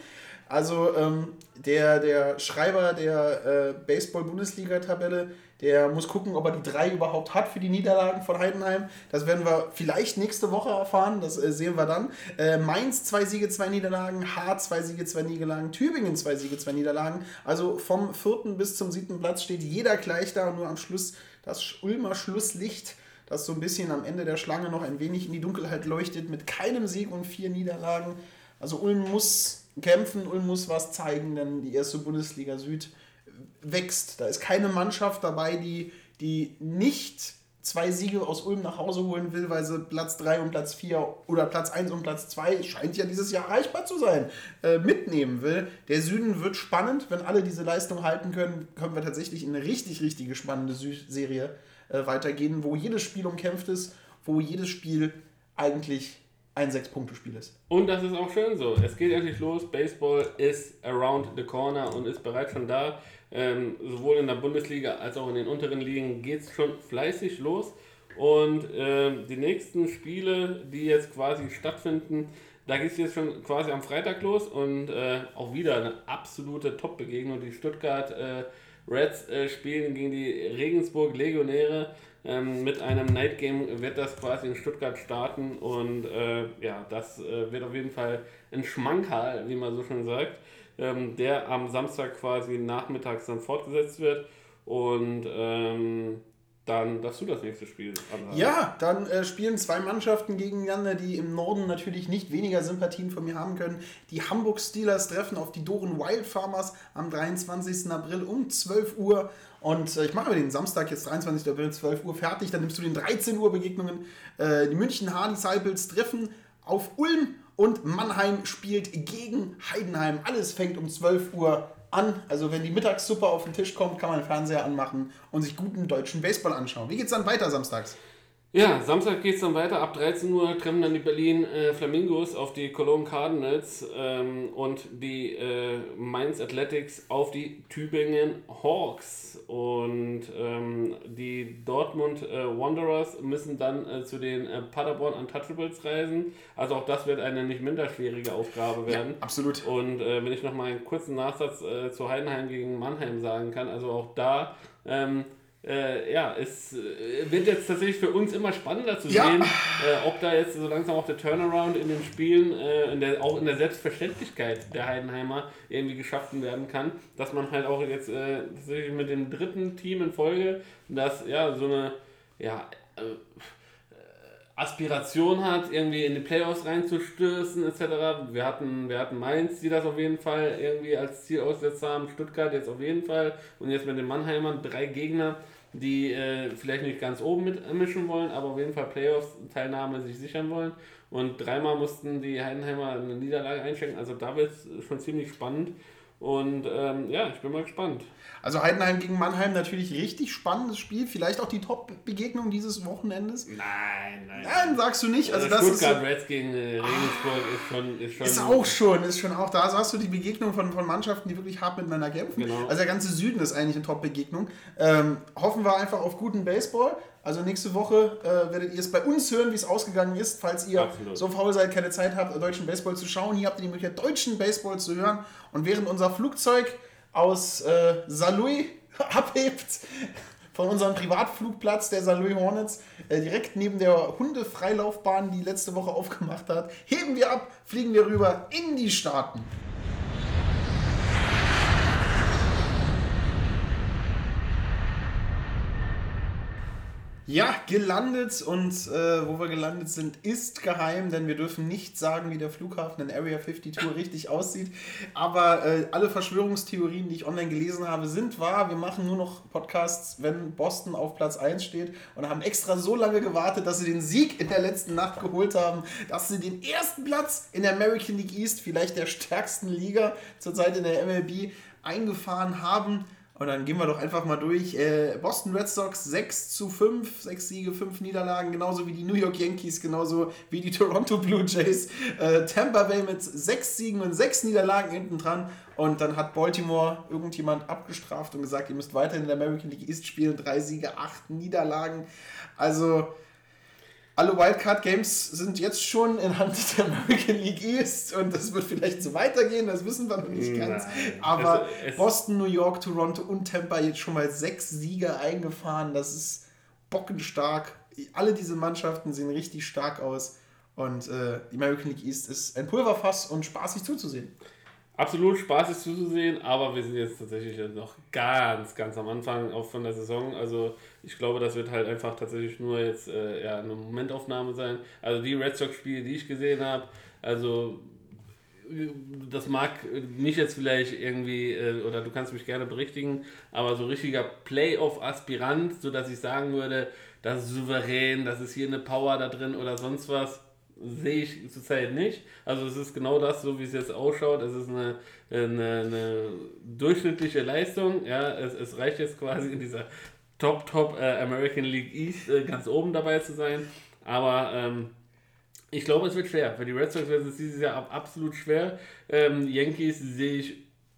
[SPEAKER 4] Also ähm, der, der Schreiber der äh, Baseball-Bundesliga-Tabelle, der muss gucken, ob er die drei überhaupt hat für die Niederlagen von Heidenheim. Das werden wir vielleicht nächste Woche erfahren, das äh, sehen wir dann. Äh, Mainz zwei Siege, zwei Niederlagen, H zwei Siege, zwei Niederlagen, Tübingen zwei Siege, zwei Niederlagen. Also vom vierten bis zum siebten Platz steht jeder gleich da und nur am Schluss das Ulmer Schlusslicht das so ein bisschen am Ende der Schlange noch ein wenig in die Dunkelheit leuchtet, mit keinem Sieg und vier Niederlagen. Also Ulm muss kämpfen, Ulm muss was zeigen, denn die erste Bundesliga Süd wächst. Da ist keine Mannschaft dabei, die, die nicht zwei Siege aus Ulm nach Hause holen will, weil sie Platz 3 und Platz 4 oder Platz 1 und Platz 2, scheint ja dieses Jahr erreichbar zu sein, äh, mitnehmen will. Der Süden wird spannend. Wenn alle diese Leistung halten können, können wir tatsächlich in eine richtig, richtige spannende Sü Serie äh, weitergehen, wo jedes Spiel umkämpft ist, wo jedes Spiel eigentlich ein Sechs-Punkte-Spiel ist.
[SPEAKER 5] Und das ist auch schön so. Es geht endlich los. Baseball ist around the corner und ist bereits schon da. Ähm, sowohl in der Bundesliga als auch in den unteren Ligen geht es schon fleißig los. Und ähm, die nächsten Spiele, die jetzt quasi stattfinden, da geht es jetzt schon quasi am Freitag los und äh, auch wieder eine absolute Top-Begegnung. Die Stuttgart äh, Reds äh, spielen gegen die Regensburg Legionäre. Ähm, mit einem Night Game wird das quasi in Stuttgart starten und äh, ja, das äh, wird auf jeden Fall ein Schmankerl, wie man so schön sagt, ähm, der am Samstag quasi nachmittags dann fortgesetzt wird und ähm, dann darfst du das nächste Spiel
[SPEAKER 4] anhalten. Ja, dann äh, spielen zwei Mannschaften gegeneinander, die im Norden natürlich nicht weniger Sympathien von mir haben können. Die Hamburg Steelers treffen auf die Doren Wild Farmers am 23. April um 12 Uhr. Und äh, ich mache den Samstag jetzt 23. April 12 Uhr fertig. Dann nimmst du den 13 Uhr Begegnungen. Äh, die München Hard Disciples treffen auf Ulm und Mannheim spielt gegen Heidenheim. Alles fängt um 12 Uhr an. Also wenn die Mittagssuppe auf den Tisch kommt, kann man den Fernseher anmachen und sich guten deutschen Baseball anschauen. Wie geht's dann weiter samstags?
[SPEAKER 5] Ja, Samstag geht es dann weiter. Ab 13 Uhr treffen dann die Berlin äh, Flamingos auf die Cologne Cardinals ähm, und die äh, Mainz Athletics auf die Tübingen Hawks. Und ähm, die Dortmund äh, Wanderers müssen dann äh, zu den äh, Paderborn Untouchables reisen. Also auch das wird eine nicht minder schwierige Aufgabe werden.
[SPEAKER 4] Ja, absolut.
[SPEAKER 5] Und äh, wenn ich noch mal einen kurzen Nachsatz zu Heidenheim gegen Mannheim sagen kann, also auch da... Ähm, äh, ja, es äh, wird jetzt tatsächlich für uns immer spannender zu ja. sehen, äh, ob da jetzt so langsam auch der Turnaround in den Spielen, äh, in der, auch in der Selbstverständlichkeit der Heidenheimer irgendwie geschaffen werden kann, dass man halt auch jetzt äh, tatsächlich mit dem dritten Team in Folge, das ja so eine ja, äh, Aspiration hat, irgendwie in die Playoffs reinzustürzen, etc. Wir hatten, wir hatten Mainz, die das auf jeden Fall irgendwie als Ziel ausgesetzt haben, Stuttgart jetzt auf jeden Fall und jetzt mit den Mannheimern drei Gegner, die äh, vielleicht nicht ganz oben mitmischen wollen, aber auf jeden Fall Playoffs-Teilnahme sich sichern wollen. Und dreimal mussten die Heidenheimer eine Niederlage einschenken, also da wird es schon ziemlich spannend. Und ähm, ja, ich bin mal gespannt.
[SPEAKER 4] Also Heidenheim gegen Mannheim natürlich richtig spannendes Spiel. Vielleicht auch die Top-Begegnung dieses Wochenendes.
[SPEAKER 5] Nein, nein.
[SPEAKER 4] Nein, sagst du nicht.
[SPEAKER 5] Also, also das Stuttgart ist, Reds gegen äh, Regensburg ist schon, ist schon.
[SPEAKER 4] Ist auch schon, ist schon auch da. Also hast du die Begegnung von, von Mannschaften, die wirklich hart miteinander kämpfen. Genau. Also der ganze Süden ist eigentlich eine Top-Begegnung. Ähm, hoffen wir einfach auf guten Baseball. Also nächste Woche äh, werdet ihr es bei uns hören, wie es ausgegangen ist, falls ihr Absolut. so faul seid, keine Zeit habt, deutschen Baseball zu schauen. Hier habt ihr die Möglichkeit, deutschen Baseball zu hören. Und während unser Flugzeug aus äh, Saarlouis abhebt, von unserem Privatflugplatz der Saarlouis Hornets, äh, direkt neben der Hundefreilaufbahn, die letzte Woche aufgemacht hat, heben wir ab, fliegen wir rüber in die Staaten. Ja, gelandet und äh, wo wir gelandet sind, ist geheim, denn wir dürfen nicht sagen, wie der Flughafen in Area 52 richtig aussieht. Aber äh, alle Verschwörungstheorien, die ich online gelesen habe, sind wahr. Wir machen nur noch Podcasts, wenn Boston auf Platz 1 steht und haben extra so lange gewartet, dass sie den Sieg in der letzten Nacht geholt haben, dass sie den ersten Platz in der American League East, vielleicht der stärksten Liga zurzeit in der MLB, eingefahren haben. Und dann gehen wir doch einfach mal durch. Äh, Boston Red Sox 6 zu 5, 6 Siege, 5 Niederlagen, genauso wie die New York Yankees, genauso wie die Toronto Blue Jays. Äh, Tampa Bay mit 6 Siegen und 6 Niederlagen hinten dran. Und dann hat Baltimore irgendjemand abgestraft und gesagt, ihr müsst weiter in der American League East spielen. 3 Siege, 8 Niederlagen. Also alle Wildcard-Games sind jetzt schon in Hand der American League East und das wird vielleicht so weitergehen, das wissen wir noch nicht ganz.
[SPEAKER 5] Nein.
[SPEAKER 4] Aber
[SPEAKER 5] Also,
[SPEAKER 4] Boston, New York, Toronto und Tampa jetzt schon mal sechs Siege eingefahren. Das ist bockenstark. Alle diese Mannschaften sehen richtig stark aus. Und äh, die American League East ist ein Pulverfass und spaßig zuzusehen.
[SPEAKER 5] Absolut spaßig zuzusehen, aber wir sind jetzt tatsächlich noch ganz, ganz am Anfang auch von der Saison. Also ich glaube, das wird halt einfach tatsächlich nur jetzt äh, ja, eine Momentaufnahme sein. Also die Red Sox-Spiele, die ich gesehen habe, also das mag mich jetzt vielleicht irgendwie, äh, oder du kannst mich gerne berichtigen, aber so richtiger Playoff-Aspirant, sodass ich sagen würde, das ist souverän, das ist hier eine Power da drin oder sonst was, sehe ich zurzeit nicht. Also es ist genau das, so wie es jetzt ausschaut. Es ist eine, eine, eine durchschnittliche Leistung. Ja, es, es reicht jetzt quasi in dieser Top, Top äh, American League East äh, ganz oben dabei zu sein. Aber ähm, ich glaube, es wird schwer. Für die Red Sox wird es dieses Jahr ab- absolut schwer. Ähm, Yankees sehe ich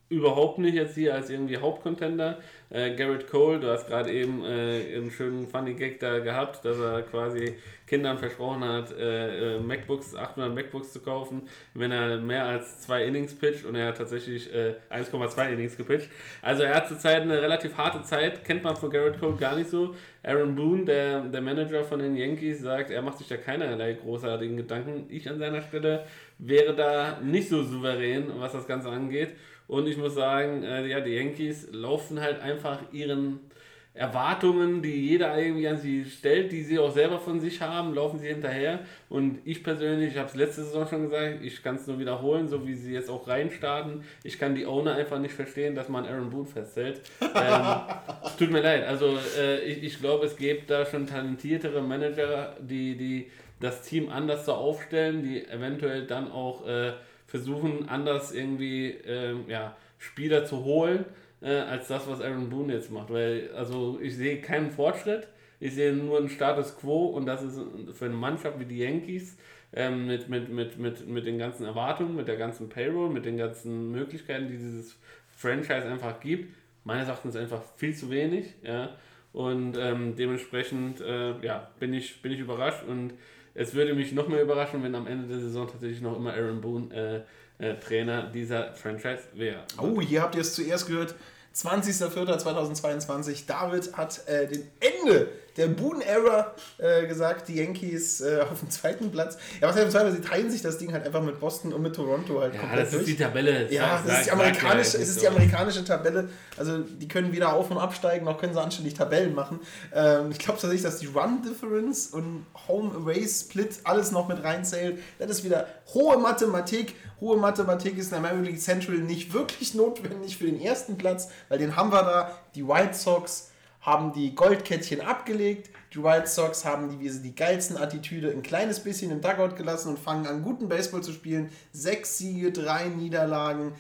[SPEAKER 5] überhaupt nicht jetzt hier als irgendwie Hauptcontender. Äh, Garrett Cole, du hast gerade eben äh, einen schönen Funny Gag da gehabt, dass er quasi Kindern versprochen hat, äh, äh, MacBooks, 800 MacBooks zu kaufen, wenn er mehr als zwei Innings pitcht und er hat tatsächlich äh, 1,2 Innings gepitcht. Also er hat zurzeit eine relativ harte Zeit, kennt man von Garrett Cole gar nicht so. Aaron Boone, der, der Manager von den Yankees, sagt, er macht sich da keinerlei großartigen Gedanken. Ich an seiner Stelle wäre da nicht so souverän, was das Ganze angeht. Und ich muss sagen, äh, ja, die Yankees laufen halt einfach ihren Erwartungen, die jeder irgendwie an sie stellt, die sie auch selber von sich haben, laufen sie hinterher. Und ich persönlich, ich habe es letzte Saison schon gesagt, ich kann es nur wiederholen, so wie sie jetzt auch reinstarten. Ich kann die Owner einfach nicht verstehen, dass man Aaron Boone festhält. Ähm, es tut mir leid. Also äh, ich, ich glaube, es gibt da schon talentiertere Manager, die, die das Team anders so aufstellen, die eventuell dann auch äh, versuchen, anders irgendwie ähm, ja, Spieler zu holen, äh, als das, was Aaron Boone jetzt macht. Weil, also ich sehe keinen Fortschritt, ich sehe nur einen Status quo und das ist für eine Mannschaft wie die Yankees ähm, mit, mit, mit, mit, mit den ganzen Erwartungen, mit der ganzen Payroll, mit den ganzen Möglichkeiten, die dieses Franchise einfach gibt, meines Erachtens einfach viel zu wenig. Ja? Und ähm, dementsprechend äh, ja, bin, ich, bin ich überrascht und es würde mich noch mehr überraschen, wenn am Ende der Saison tatsächlich noch immer Aaron Boone äh, äh, Trainer dieser Franchise wäre.
[SPEAKER 4] Oh, hier habt ihr es zuerst gehört. 20.04.2022. David hat äh, den Ende der Boone-Era äh, gesagt. Die Yankees äh, auf dem zweiten Platz. Ja, was heißt dem zweiten Platz? Sie teilen sich das Ding halt einfach mit Boston und mit Toronto halt
[SPEAKER 5] Ja,
[SPEAKER 4] komplett
[SPEAKER 5] das ist
[SPEAKER 4] durch.
[SPEAKER 5] die Tabelle.
[SPEAKER 4] Ja, das ist die amerikanische, es ist die amerikanische Tabelle. Also die können weder auf- und absteigen, noch können sie anständig Tabellen machen. Ähm, ich glaube tatsächlich, dass die Run Difference und Home Away Split alles noch mit reinzählt. Das ist wieder hohe Mathematik. Hohe Mathematik ist in der American League Central nicht wirklich notwendig für den ersten Platz, weil den haben wir da. Die White Sox haben die Goldkettchen abgelegt. Die White Sox haben die, wie sie die geilsten Attitüde ein kleines bisschen im Dugout gelassen und fangen an, guten Baseball zu spielen. Sechs Siege, drei Niederlagen,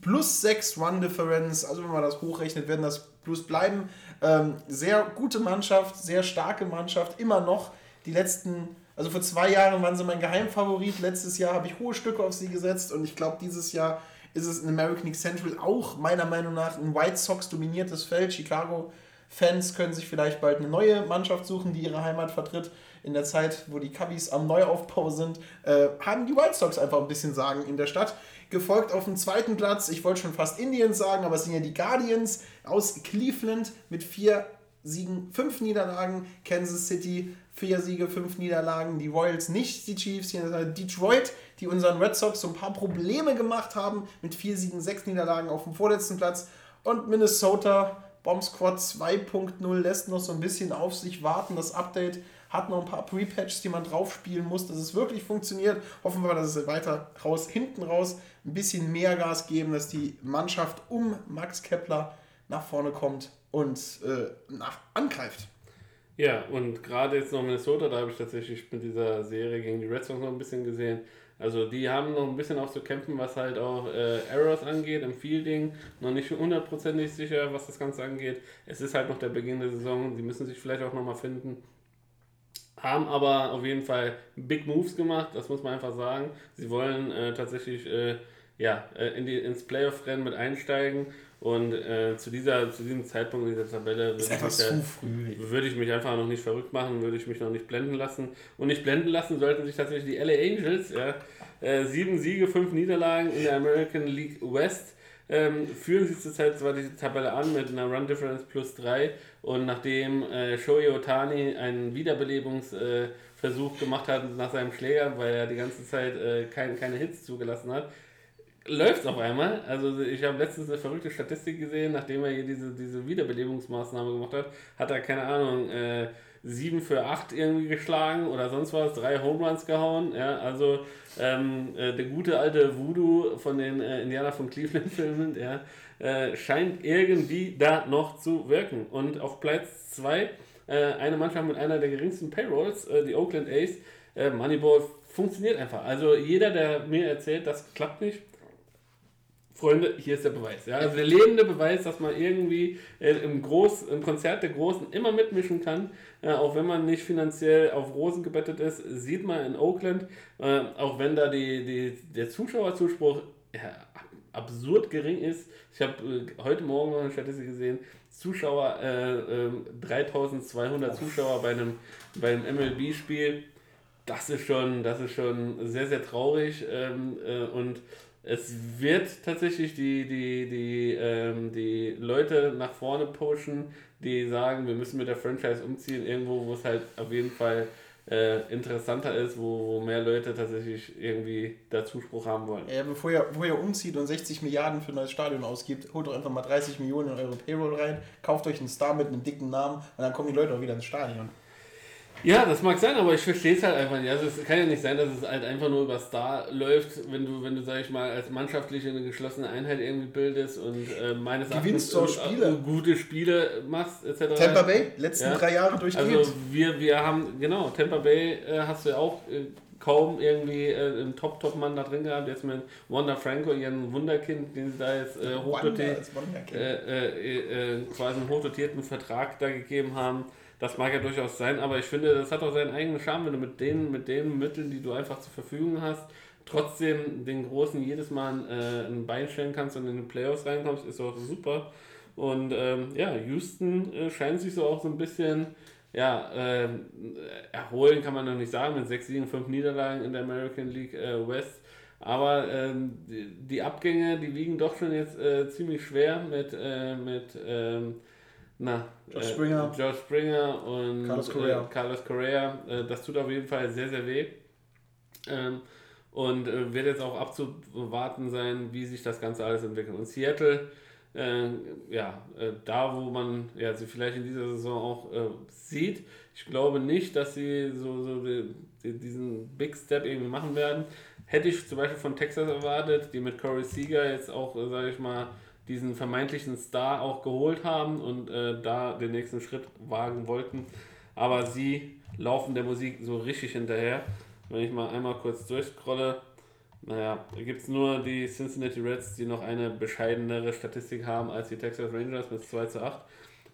[SPEAKER 4] plus sechs Run Difference. Also wenn man das hochrechnet, werden das plus bleiben. Ähm, sehr gute Mannschaft, sehr starke Mannschaft, immer noch. Die letzten, also vor zwei Jahren waren sie mein Geheimfavorit. Letztes Jahr habe ich hohe Stücke auf sie gesetzt und ich glaube, dieses Jahr ist es in American League Central auch meiner Meinung nach ein White Sox dominiertes Feld. Chicago Fans können sich vielleicht bald eine neue Mannschaft suchen, die ihre Heimat vertritt. In der Zeit, wo die Cubbies am Neuaufbau sind, äh, haben die White Sox einfach ein bisschen Sagen in der Stadt. Gefolgt auf dem zweiten Platz, ich wollte schon fast Indians sagen, aber es sind ja die Guardians aus Cleveland mit vier Siegen, fünf Niederlagen. Kansas City, vier Siege, fünf Niederlagen. Die Royals nicht, die Chiefs. Ist Detroit, die unseren Red Sox so ein paar Probleme gemacht haben, mit vier Siegen, sechs Niederlagen auf dem vorletzten Platz. Und Minnesota, Bomb Squad 2.0 lässt noch so ein bisschen auf sich warten. Das Update hat noch ein paar Pre-Patches, die man drauf spielen muss, dass es wirklich funktioniert. Hoffen wir, dass es weiter raus, hinten raus ein bisschen mehr Gas geben, dass die Mannschaft um Max Kepler nach vorne kommt und äh, nach, angreift.
[SPEAKER 5] Ja, und gerade jetzt noch Minnesota, da habe ich tatsächlich mit dieser Serie gegen die Red Sox noch ein bisschen gesehen. Also die haben noch ein bisschen auch zu kämpfen, was halt auch äh, Errors angeht im Fielding. Noch nicht hundertprozentig sicher, was das Ganze angeht. Es ist halt noch der Beginn der Saison. Sie müssen sich vielleicht auch nochmal finden. Haben aber auf jeden Fall Big Moves gemacht, das muss man einfach sagen. Sie wollen äh, tatsächlich äh, ja, äh, in die, ins Playoff-Rennen mit einsteigen. Und äh, zu, dieser, zu diesem Zeitpunkt in dieser Tabelle würde ich, da- würde ich mich einfach noch nicht verrückt machen, würde ich mich noch nicht blenden lassen. Und nicht blenden lassen sollten sich tatsächlich die LA Angels. Ja. Äh, sieben Siege, fünf Niederlagen in der American League West. Ähm, führen sie zurzeit zwar die Tabelle an mit einer Run Difference plus 3 und nachdem äh, Shohei Otani einen Wiederbelebungsversuch äh, gemacht hat nach seinem Schläger, weil er die ganze Zeit äh, kein, keine Hits zugelassen hat, läuft auf einmal. Also ich habe letztens eine verrückte Statistik gesehen, nachdem er hier diese, diese Wiederbelebungsmaßnahme gemacht hat, hat er, keine Ahnung, äh, 7 für 8 irgendwie geschlagen oder sonst was, drei Home Runs gehauen. Ja, also ähm, äh, der gute alte Voodoo von den äh, Indianer von Cleveland-Filmen, ja, äh, scheint irgendwie da noch zu wirken. Und auf Platz 2 äh, eine Mannschaft mit einer der geringsten Payrolls, äh, die Oakland A's, äh, Moneyball funktioniert einfach. Also jeder, der mir erzählt, das klappt nicht, Freunde, hier ist der Beweis. Ja? Also der lebende Beweis, dass man irgendwie äh, im, Groß, im Konzert der Großen immer mitmischen kann, äh, auch wenn man nicht finanziell auf Rosen gebettet ist, sieht man in Oakland, äh, auch wenn da die, die, der Zuschauerzuspruch ja, ab- absurd gering ist. Ich habe äh, heute Morgen noch eine Statistik gesehen, Zuschauer, äh, äh, 3200 Zuschauer bei einem, bei einem MLB-Spiel. Das ist schon, das ist schon sehr, sehr traurig ähm, äh, und es wird tatsächlich die, die, die, ähm, die Leute nach vorne pushen, die sagen, wir müssen mit der Franchise umziehen, irgendwo, wo es halt auf jeden Fall äh, interessanter ist, wo, wo mehr Leute tatsächlich irgendwie da Zuspruch haben wollen.
[SPEAKER 4] Ja, bevor ihr, bevor ihr umzieht und 60 Milliarden für ein neues Stadion ausgibt, holt doch einfach mal 30 Millionen in eure Payroll rein, kauft euch einen Star mit einem dicken Namen und dann kommen die Leute auch wieder ins Stadion.
[SPEAKER 5] Ja, das mag sein, aber ich verstehe es halt einfach nicht. Also es kann ja nicht sein, dass es halt einfach nur über Star läuft, wenn du, wenn du, sag ich mal, als mannschaftliche eine geschlossene Einheit irgendwie bildest und äh, meines Erachtens
[SPEAKER 4] auch Spiele.
[SPEAKER 5] äh, gute Spiele machst, etc.
[SPEAKER 4] Tampa Bay, letzten
[SPEAKER 5] Ja.
[SPEAKER 4] drei Jahre durchgehend.
[SPEAKER 5] Also wir, wir haben, genau, Tampa Bay äh, hast du ja auch äh, kaum irgendwie äh, einen Top-Top-Mann da drin gehabt, jetzt mit Wanda Franco, ihren Wunderkind, den sie da jetzt äh, hochdotiert, äh, äh, äh, quasi einen hochdotierten Vertrag da gegeben haben. Das mag ja durchaus sein, aber ich finde, das hat auch seinen eigenen Charme, wenn du mit den, mit den Mitteln, die du einfach zur Verfügung hast, trotzdem den Großen jedes Mal äh, ein Bein stellen kannst und in die Playoffs reinkommst, ist auch super. Und ähm, ja, Houston äh, scheint sich so auch so ein bisschen ja, ähm, erholen, kann man noch nicht sagen, mit sechs Siegen, fünf Niederlagen in der American League äh, West. Aber ähm, die, die Abgänge, die wiegen doch schon jetzt äh, ziemlich schwer mit, äh, mit ähm, na,
[SPEAKER 4] Josh
[SPEAKER 5] äh,
[SPEAKER 4] Springer.
[SPEAKER 5] Josh Springer und
[SPEAKER 4] Carlos Correa.
[SPEAKER 5] Äh, Carlos Correa. Äh, das tut auf jeden Fall sehr, sehr weh. Ähm, und äh, wird jetzt auch abzuwarten sein, wie sich das Ganze alles entwickelt. Und Seattle, äh, ja, äh, da wo man ja, sie vielleicht in dieser Saison auch äh, sieht, ich glaube nicht, dass sie so, so die, die, diesen Big Step irgendwie machen werden. Hätte ich zum Beispiel von Texas erwartet, die mit Corey Seager jetzt auch, äh, sage ich mal, diesen vermeintlichen Star auch geholt haben und äh, da den nächsten Schritt wagen wollten. Aber sie laufen der Musik so richtig hinterher. Wenn ich mal einmal kurz durchscrolle, naja, da gibt es nur die Cincinnati Reds, die noch eine bescheidenere Statistik haben als die Texas Rangers mit 2 zu 8.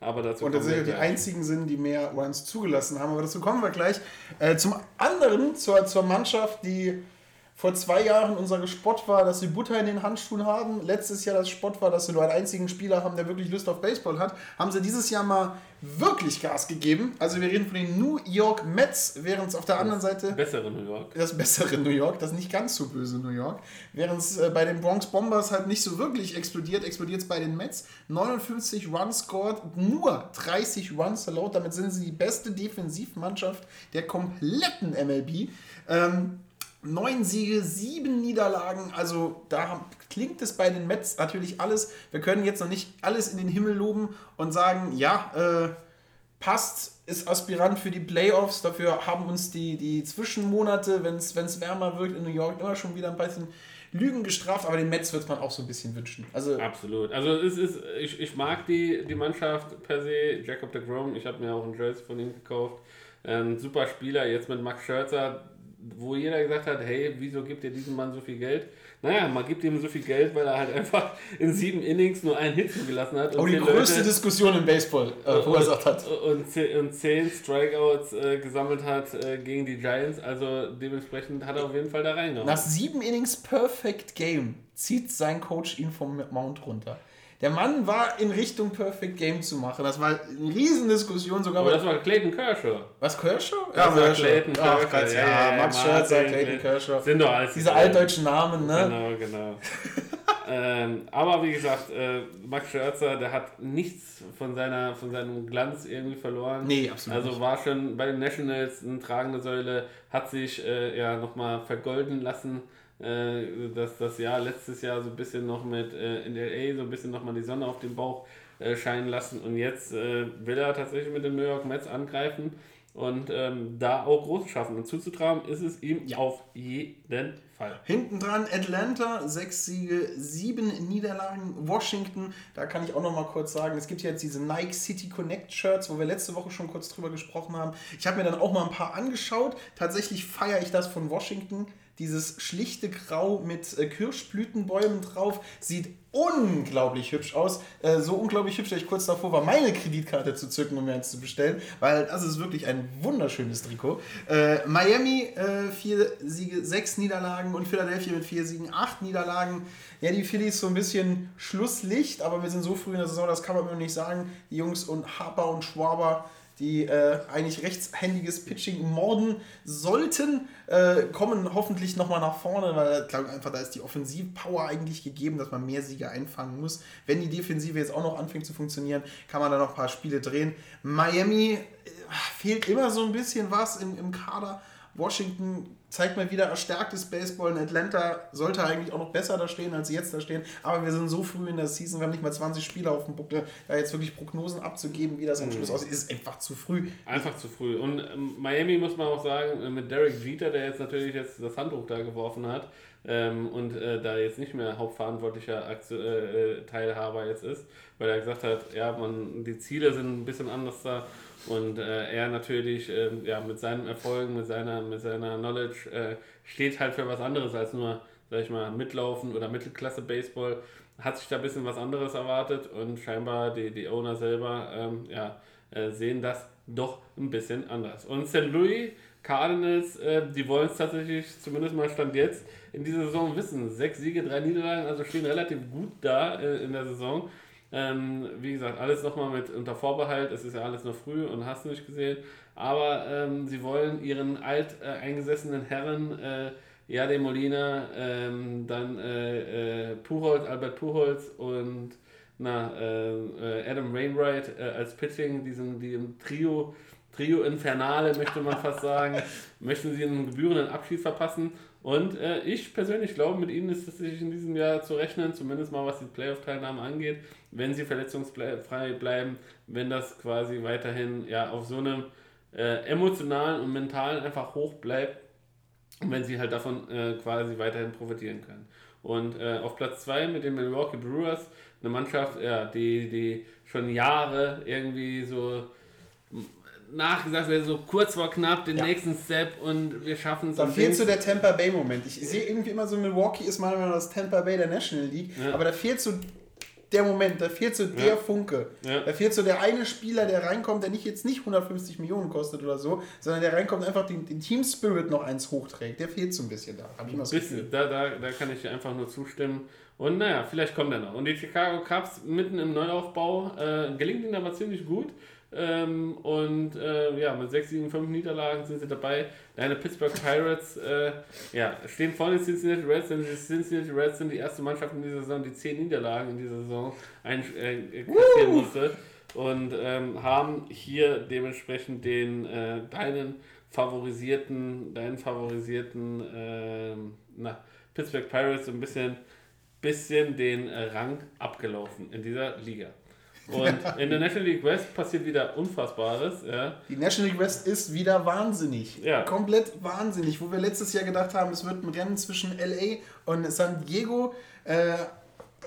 [SPEAKER 5] Aber dazu
[SPEAKER 4] Und das sind ja die einzigen sind, die mehr Runs zugelassen haben, aber dazu kommen wir gleich. Äh, zum anderen, zur, zur Mannschaft, die vor zwei Jahren unser Spott war, dass sie Butter in den Handschuhen haben. Letztes Jahr das Spott war, dass sie nur einen einzigen Spieler haben, der wirklich Lust auf Baseball hat. Haben sie dieses Jahr mal wirklich Gas gegeben. Also wir reden von den New York Mets, während es auf der anderen Seite
[SPEAKER 5] Bessere New York.
[SPEAKER 4] das bessere New York, das nicht ganz so böse New York. Während es äh, bei den Bronx Bombers halt nicht so wirklich explodiert, explodiert es bei den Mets. 59 Runs scored, nur 30 Runs allowed. Damit sind sie die beste Defensivmannschaft der kompletten MLB. Ähm, Neun Siege, sieben Niederlagen. Also da klingt es bei den Mets natürlich alles. Wir können jetzt noch nicht alles in den Himmel loben und sagen, ja, äh, passt, ist Aspirant für die Playoffs. Dafür haben uns die, die Zwischenmonate, wenn es wärmer wird in New York, immer schon wieder ein bisschen Lügen gestraft. Aber den Mets wird man auch so ein bisschen wünschen. Also
[SPEAKER 5] Absolut. Also es ist, ich, ich mag die, die Mannschaft per se. Jacob de Grom, ich habe mir auch ein Jersey von ihm gekauft. Ein super Spieler, jetzt mit Max Scherzer, wo jeder gesagt hat, hey, wieso gibt ihr diesem Mann so viel Geld? Naja, man gibt ihm so viel Geld, weil er halt einfach in sieben Innings nur einen Hit zugelassen hat. und
[SPEAKER 4] auch die größte
[SPEAKER 5] Leute-
[SPEAKER 4] Diskussion im Baseball äh, verursacht hat.
[SPEAKER 5] und, zehn- und zehn Strikeouts äh, gesammelt hat äh, gegen die Giants. Also dementsprechend hat er auf jeden Fall da reingehauen.
[SPEAKER 4] Nach sieben Innings Perfect Game zieht sein Coach ihn vom Mount runter. Der Mann war in Richtung Perfect Game zu machen. Das war eine Riesendiskussion sogar.
[SPEAKER 5] Aber das war Clayton Kershaw.
[SPEAKER 4] was, Kershaw?
[SPEAKER 5] Das war Clayton
[SPEAKER 4] Ach,
[SPEAKER 5] Kershaw.
[SPEAKER 4] Gott, ja, Max Scherzer, Clayton Kershaw.
[SPEAKER 5] Sind doch alles
[SPEAKER 4] Diese altdeutschen Namen, ne?
[SPEAKER 5] Genau, genau. ähm, aber wie gesagt, äh, Max Scherzer, der hat nichts von, seiner, von seinem Glanz irgendwie verloren.
[SPEAKER 4] Nee, absolut
[SPEAKER 5] Also war schon bei den Nationals eine tragende Säule, hat sich äh, ja nochmal vergolden lassen. Äh, dass das Jahr letztes Jahr so ein bisschen noch mit äh, in LA so ein bisschen nochmal die Sonne auf den Bauch äh, scheinen lassen und jetzt äh, will er tatsächlich mit den New York Mets angreifen und ähm, da auch groß schaffen. Und zuzutrauen ist es ihm auf jeden Fall.
[SPEAKER 4] Hinten dran Atlanta, sechs Siege, sieben Niederlagen. Washington, da kann ich auch noch mal kurz sagen, es gibt jetzt diese Nike City Connect Shirts, wo wir letzte Woche schon kurz drüber gesprochen haben. Ich habe mir dann auch mal ein paar angeschaut. Tatsächlich feiere ich das von Washington. Dieses schlichte Grau mit äh, Kirschblütenbäumen drauf sieht unglaublich hübsch aus. Äh, so unglaublich hübsch, dass ich kurz davor war, meine Kreditkarte zu zücken, um mir eins zu bestellen, weil das ist wirklich ein wunderschönes Trikot. Äh, Miami, äh, vier Siege, sechs Niederlagen und Philadelphia mit vier Siegen, acht Niederlagen. Ja, die Phillies so ein bisschen Schlusslicht, aber wir sind so früh in der Saison, das kann man mir nicht sagen. Die Jungs und Harper und Schwaber die äh, eigentlich rechtshändiges Pitching morden sollten, äh, kommen hoffentlich nochmal nach vorne, weil ich glaube einfach, da ist die Offensivpower eigentlich gegeben, dass man mehr Siege einfangen muss. Wenn die Defensive jetzt auch noch anfängt zu funktionieren, kann man da noch ein paar Spiele drehen. Miami äh, fehlt immer so ein bisschen was im, im Kader. Washington zeigt mal wieder erstarktes Baseball. In Atlanta sollte eigentlich auch noch besser da stehen, als sie jetzt da stehen. Aber wir sind so früh in der Season, wir haben nicht mal 20 Spieler auf dem Buckel. Da jetzt wirklich Prognosen abzugeben, wie das am Schluss aussieht, ist einfach zu früh.
[SPEAKER 5] Einfach zu früh. Und ähm, Miami muss man auch sagen, äh, mit Derek Jeter, der jetzt natürlich jetzt das Handtuch da geworfen hat ähm, und äh, da jetzt nicht mehr hauptverantwortlicher Aktion, äh, äh, Teilhaber jetzt ist, weil er gesagt hat, ja, man, die Ziele sind ein bisschen anders da und äh, er natürlich ähm, ja, mit seinen Erfolgen, mit seiner, mit seiner Knowledge äh, steht halt für was anderes als nur, sag ich mal, Mitlaufen oder Mittelklasse Baseball. Hat sich da ein bisschen was anderes erwartet und scheinbar die, die Owner selber ähm, ja, äh, sehen das doch ein bisschen anders. Und St. Louis Cardinals, äh, die wollen es tatsächlich, zumindest mal Stand jetzt, in dieser Saison wissen. Sechs Siege, drei Niederlagen, also stehen relativ gut da äh, in der Saison. Ähm, wie gesagt, alles nochmal mit unter Vorbehalt, es ist ja alles noch früh und hast du nicht gesehen. Aber ähm, sie wollen ihren alt äh, eingesessenen Herren, äh, Jade Molina, ähm, dann äh, äh, Albert Pujols und na, äh, Adam Wainwright äh, als Pitching, diesem, diesem Trio, Trio Infernale, möchte man fast sagen, möchten sie einen gebührenden Abschied verpassen. Und ich persönlich glaube, mit ihnen ist es sich in diesem Jahr zu rechnen, zumindest mal was die Playoff-Teilnahme angeht, wenn sie verletzungsfrei bleiben, wenn das quasi weiterhin ja, auf so einem äh, emotionalen und mentalen einfach hoch bleibt und wenn sie halt davon äh, quasi weiterhin profitieren können. Und äh, auf Platz 2 mit den Milwaukee Brewers, eine Mannschaft, ja, die, die schon Jahre irgendwie so nachgesagt wird, so kurz vor knapp den nächsten Step und wir schaffen es.
[SPEAKER 4] Da fehlt so der Tampa Bay Moment. Ich sehe irgendwie immer so, Milwaukee ist manchmal das Tampa Bay der National League,
[SPEAKER 5] Ja.
[SPEAKER 4] aber da fehlt so der Moment, da fehlt so der
[SPEAKER 5] Ja.
[SPEAKER 4] Funke.
[SPEAKER 5] Ja.
[SPEAKER 4] Da fehlt so der eine Spieler, der reinkommt, der nicht jetzt nicht 150 Millionen kostet oder so, sondern der reinkommt einfach den, den Team Spirit noch eins hochträgt. Der fehlt so ein bisschen da. Hab ich Gefühl.
[SPEAKER 5] Bisschen, da, da, da kann ich dir einfach nur zustimmen. Und naja, vielleicht kommt er noch. Und die Chicago Cubs mitten im Neuaufbau äh, gelingt ihnen aber ziemlich gut. Ähm, und äh, ja, mit 6, 7, 5 Niederlagen sind sie dabei. Deine Pittsburgh Pirates äh, ja, stehen vor den Cincinnati Reds, denn die Cincinnati Reds sind die erste Mannschaft in dieser Saison, die 10 Niederlagen in dieser Saison ein, äh, kassieren musste. Und ähm, haben hier dementsprechend den äh, deinen favorisierten, deinen favorisierten ähm, na, Pittsburgh Pirates so ein bisschen, bisschen den äh, Rang abgelaufen in dieser Liga. Und in der National League West passiert wieder Unfassbares. Ja.
[SPEAKER 4] Die National League West ist wieder wahnsinnig.
[SPEAKER 5] Ja.
[SPEAKER 4] Komplett wahnsinnig. Wo wir letztes Jahr gedacht haben, es wird ein Rennen zwischen LA und San Diego, äh,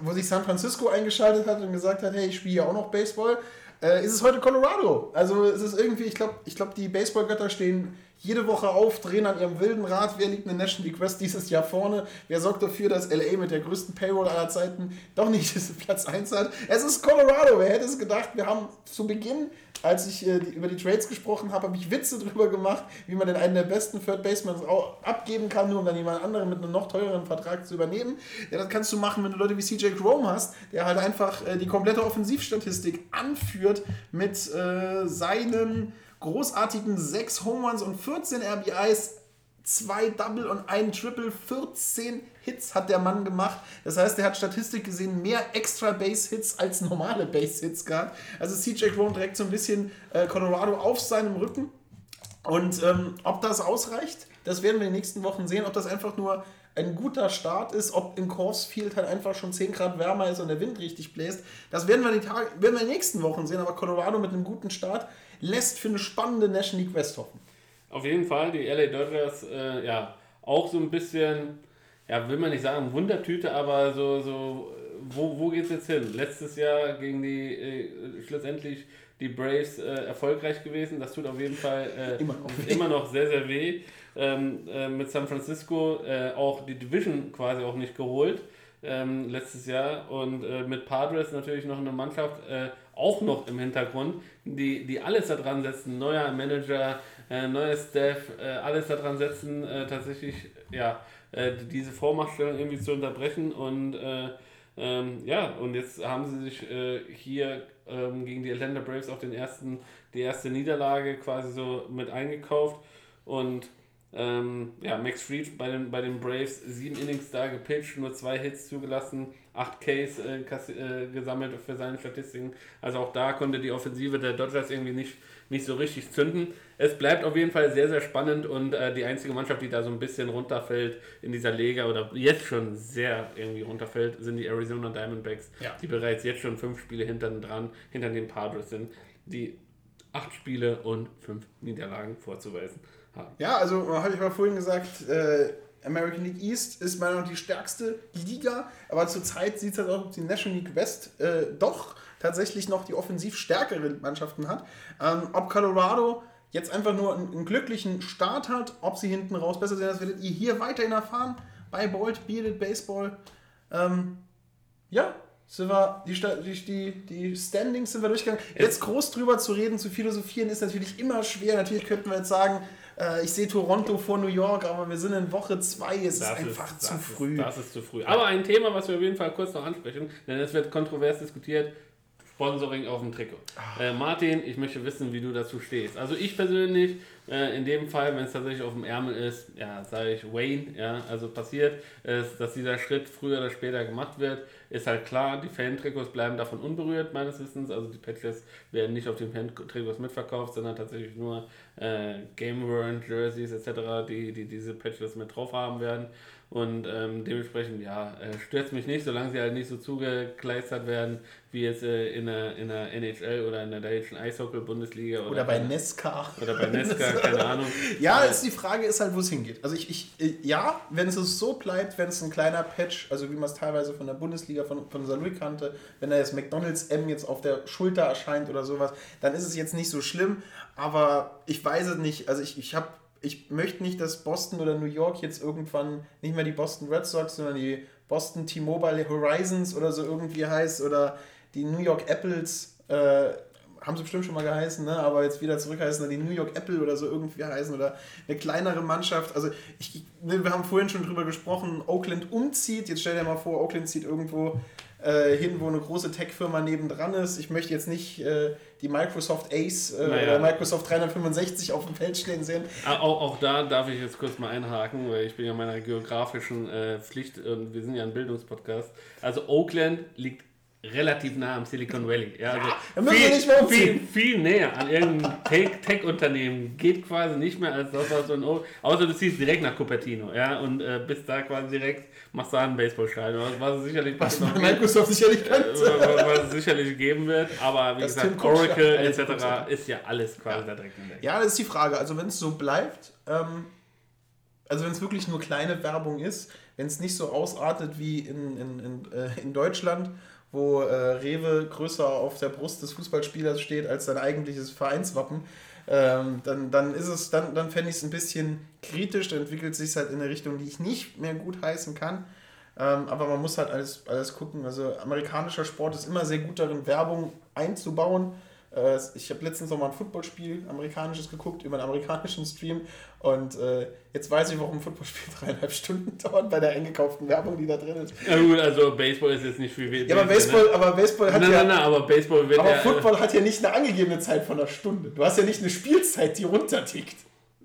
[SPEAKER 4] wo sich San Francisco eingeschaltet hat und gesagt hat, hey, ich spiele ja auch noch Baseball, äh, ist es heute Colorado. Also es ist irgendwie, ich glaube, ich glaub, die Baseballgötter stehen jede Woche aufdrehen an ihrem wilden Rad. Wer liegt in der National League West dieses Jahr vorne? Wer sorgt dafür, dass LA mit der größten Payroll aller Zeiten doch nicht Platz 1 hat? Es ist Colorado. Wer hätte es gedacht? Wir haben zu Beginn als ich äh, die, über die Trades gesprochen habe, habe ich Witze drüber gemacht, wie man den einen der besten Third Basemans abgeben kann, nur um dann jemand anderen mit einem noch teureren Vertrag zu übernehmen. Ja, das kannst du machen, wenn du Leute wie CJ Chrome hast, der halt einfach äh, die komplette Offensivstatistik anführt mit äh, seinen großartigen 6 Home Runs und 14 RBIs zwei Double und ein Triple, 14 Hits hat der Mann gemacht. Das heißt, er hat Statistik gesehen mehr extra Base-Hits als normale Base-Hits gehabt. Also CJ Chrome direkt so ein bisschen äh, Colorado auf seinem Rücken. Und ähm, ob das ausreicht, das werden wir in den nächsten Wochen sehen. Ob das einfach nur ein guter Start ist, ob in Course Field halt einfach schon 10 Grad wärmer ist und der Wind richtig bläst. Das werden wir, die Tage, werden wir in den nächsten Wochen sehen. Aber Colorado mit einem guten Start lässt für eine spannende National League West hoffen.
[SPEAKER 5] Auf jeden Fall, die LA Dodgers, äh, ja, auch so ein bisschen, ja, will man nicht sagen Wundertüte, aber so, so wo, wo geht es jetzt hin? Letztes Jahr gegen die, äh, schlussendlich die Braves äh, erfolgreich gewesen. Das tut auf jeden Fall äh, immer, noch immer, noch sehr, sehr weh. Ähm, äh, mit San Francisco äh, auch die Division quasi auch nicht geholt ähm, letztes Jahr und äh, mit Padres natürlich noch eine Mannschaft äh, auch noch im Hintergrund, die, die alles daran setzen, neuer Manager, äh, neues Staff, äh, alles daran setzen, äh, tatsächlich ja, äh, diese Vormachtstellung irgendwie zu unterbrechen. Und ähm, ja, und jetzt haben sie sich hier ähm, gegen die Atlanta Braves auch den ersten, die erste Niederlage quasi so mit eingekauft. Und ähm, ja, Max Fried bei den, bei den Braves sieben Innings da gepitcht, nur zwei Hits zugelassen, acht Ks äh, äh, gesammelt für seine Statistiken. Also auch da konnte die Offensive der Dodgers irgendwie nicht, nicht so richtig zünden. Es bleibt auf jeden Fall sehr, sehr spannend und äh, die einzige Mannschaft, die da so ein bisschen runterfällt in dieser Liga oder jetzt schon sehr irgendwie runterfällt, sind die Arizona Diamondbacks, ja. die bereits jetzt schon fünf Spiele hinter dran, hinter den Padres sind, die acht Spiele und fünf Niederlagen vorzuweisen
[SPEAKER 4] haben. Ja, also habe ich mal vorhin gesagt, äh, American League East ist meiner Meinung nach die stärkste Liga, aber zurzeit sieht es halt aus, ob die National League West äh, doch tatsächlich noch die offensiv stärkeren Mannschaften hat. Ähm, ob Colorado jetzt einfach nur einen, einen, glücklichen Start hat, ob sie hinten raus besser sind, das werdet ihr hier weiterhin erfahren bei Bold Bearded Baseball. Ähm, ja, sind wir, die, die, die Standings sind wir durchgegangen. Jetzt groß drüber zu reden, zu philosophieren, ist natürlich immer schwer. Natürlich könnten wir jetzt sagen, äh, ich sehe Toronto vor New York, aber wir sind in Woche 2, es das ist einfach ist, zu früh.
[SPEAKER 5] Ist, das ist zu früh. Aber ein Thema, was wir auf jeden Fall kurz noch ansprechen, denn es wird kontrovers diskutiert, Sponsoring auf dem Trikot. Äh, Martin, ich möchte wissen, wie du dazu stehst. Also ich persönlich, äh, in dem Fall, wenn es tatsächlich auf dem Ärmel ist, ja, sage ich Wayne, ja, also passiert, ist, dass dieser Schritt früher oder später gemacht wird, ist halt klar, die Fan-Trikots bleiben davon unberührt, meines Wissens. Also die Patches werden nicht auf den Fan-Trikots mitverkauft, sondern tatsächlich nur äh, Game-Worn, Jerseys etc., die, die diese Patches mit drauf haben werden. Und ähm, dementsprechend, ja, äh, stört mich nicht, solange sie halt nicht so zugekleistert werden, wie jetzt äh, in, der, in der NHL oder in der deutschen Eishockey-Bundesliga.
[SPEAKER 4] Oder, oder bei Nesca.
[SPEAKER 5] Oder bei Nesca, keine Ahnung.
[SPEAKER 4] Ja, ist die Frage ist halt, wo es hingeht. Also ich, ich, äh, ja, wenn es so bleibt, wenn es ein kleiner Patch, also wie man es teilweise von der Bundesliga, von, von Salui kannte, wenn da jetzt McDonalds M jetzt auf der Schulter erscheint oder sowas, dann ist es jetzt nicht so schlimm. Aber ich weiß es nicht. Also ich, ich habe ich möchte nicht, dass Boston oder New York jetzt irgendwann nicht mehr die Boston Red Sox, sondern die Boston T-Mobile Horizons oder so irgendwie heißt oder die New York Apples, äh, haben sie bestimmt schon mal geheißen, ne? aber jetzt wieder zurück heißen, die New York Apple oder so irgendwie heißen oder eine kleinere Mannschaft. Also ich, ne, wir haben vorhin schon drüber gesprochen, Oakland umzieht. Jetzt stell dir mal vor, Oakland zieht irgendwo äh, hin, wo eine große Tech-Firma nebendran ist. Ich möchte jetzt nicht äh, die Microsoft Ace äh, naja. oder Microsoft 365 auf dem Feld stehen sehen.
[SPEAKER 5] Auch, auch, da darf ich jetzt kurz mal einhaken, weil ich bin ja meiner geografischen äh, Pflicht und wir sind ja ein Bildungspodcast. Also Oakland liegt relativ nah am Silicon Valley. Ja, also ja, viel, viel, viel, näher an irgendeinem Tech-Unternehmen geht quasi nicht mehr als das, was so ein o außer du ziehst direkt nach Cupertino, ja, und äh, bist da quasi direkt, machst da einen Baseballstadion, was, was es sicherlich was
[SPEAKER 4] noch Microsoft sicherlich kann. Äh,
[SPEAKER 5] was es sicherlich geben wird, aber wie das gesagt, Oracle etc. ist ja alles quasi
[SPEAKER 4] ja.
[SPEAKER 5] da direkt
[SPEAKER 4] in Ja, das ist die Frage, also wenn es so bleibt, ähm, also wenn es wirklich nur kleine Werbung ist, wenn es nicht so ausartet wie in, in, in, äh, in Deutschland, wo äh, Rewe größer auf der Brust des Fußballspielers steht als sein eigentliches Vereinswappen, ähm, dann, dann ist es, dann, dann fände ich es ein bisschen kritisch, dann entwickelt sich halt in eine Richtung, die ich nicht mehr gut heißen kann. Ähm, aber man muss halt alles, alles gucken. Also amerikanischer Sport ist immer sehr gut darin, Werbung einzubauen. Äh, ich habe letztens noch mal ein Footballspiel, amerikanisches, geguckt über einen amerikanischen Stream. Und äh, jetzt weiß ich, warum ein Footballspiel dreieinhalb Stunden dauert bei der eingekauften Werbung, die da drin ist.
[SPEAKER 5] Ja gut, also Baseball ist jetzt nicht wie
[SPEAKER 4] Ja, aber Baseball, aber Baseball hat
[SPEAKER 5] Nein,
[SPEAKER 4] ja.
[SPEAKER 5] nein, nein, aber Baseball wird
[SPEAKER 4] Aber
[SPEAKER 5] ja,
[SPEAKER 4] Football hat ja nicht eine angegebene Zeit von einer Stunde. Du hast ja nicht eine Spielzeit, die runtertickt.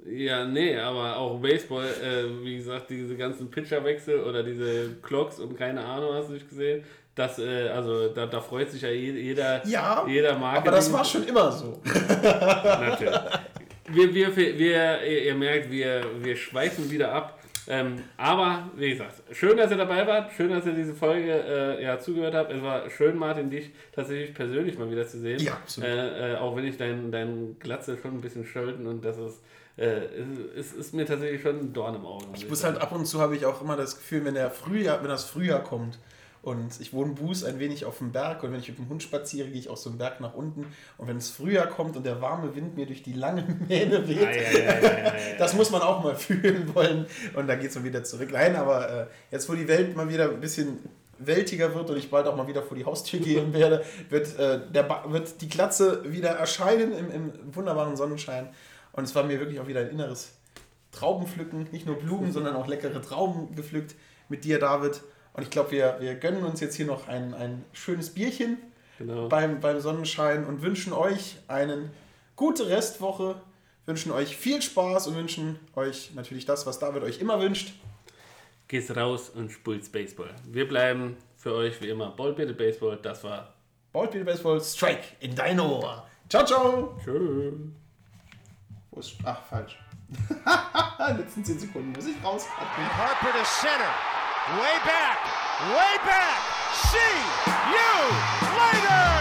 [SPEAKER 5] Ja, nee, aber auch Baseball, äh, wie gesagt, diese ganzen Pitcherwechsel oder diese Clocks und keine Ahnung, hast du nicht gesehen? Das, äh, also da, da freut sich ja je- jeder,
[SPEAKER 4] Ja,
[SPEAKER 5] jeder Marketing.
[SPEAKER 4] aber das war schon immer so.
[SPEAKER 5] Natürlich. Wir, wir, wir, ihr merkt, wir, wir schweifen wieder ab. Ähm, aber, wie gesagt, schön, dass ihr dabei wart. Schön, dass ihr diese Folge äh, ja, zugehört habt. Es war schön, Martin, dich tatsächlich persönlich mal wieder zu sehen.
[SPEAKER 4] Ja, absolut.
[SPEAKER 5] Äh, äh, auch wenn ich dein, dein Glatze schon ein bisschen scholten und das ist, äh, es ist, ist mir tatsächlich schon ein Dorn im Auge.
[SPEAKER 4] Ich muss halt ab und zu habe ich auch immer das Gefühl, wenn der Frühjahr, wenn das Frühjahr kommt und ich wohne Buß ein wenig auf dem Berg und wenn ich mit dem Hund spaziere, gehe ich auch so einen Berg nach unten und wenn es Frühjahr kommt und der warme Wind mir durch die lange Mähne weht,
[SPEAKER 5] Ja, ja,
[SPEAKER 4] das muss man auch mal fühlen wollen und dann geht es mal wieder zurück. Nein, aber äh, jetzt wo die Welt mal wieder ein bisschen weltiger wird und ich bald auch mal wieder vor die Haustür gehen werde, wird, äh, der ba wird die Glatze wieder erscheinen im, im wunderbaren Sonnenschein. Und es war mir wirklich auch wieder ein inneres Traubenpflücken, nicht nur Blumen, sondern auch leckere Trauben gepflückt mit dir, David. Und ich glaube, wir, wir gönnen uns jetzt hier noch ein, ein schönes Bierchen
[SPEAKER 5] Genau.
[SPEAKER 4] beim, beim Sonnenschein und wünschen euch eine gute Restwoche, wünschen euch viel Spaß und wünschen euch natürlich das, was David euch immer wünscht.
[SPEAKER 5] Gehst raus und spulst Baseball. Wir bleiben für euch wie immer Ballbitte Baseball. Das war
[SPEAKER 4] Ballspiel Baseball Strike in dein Ohr. Ciao, ciao.
[SPEAKER 5] Tschö.
[SPEAKER 4] Wo ist, ach, falsch. Letzten 10 Sekunden muss ich raus.
[SPEAKER 3] Harper to center. Way back, way back. See you later.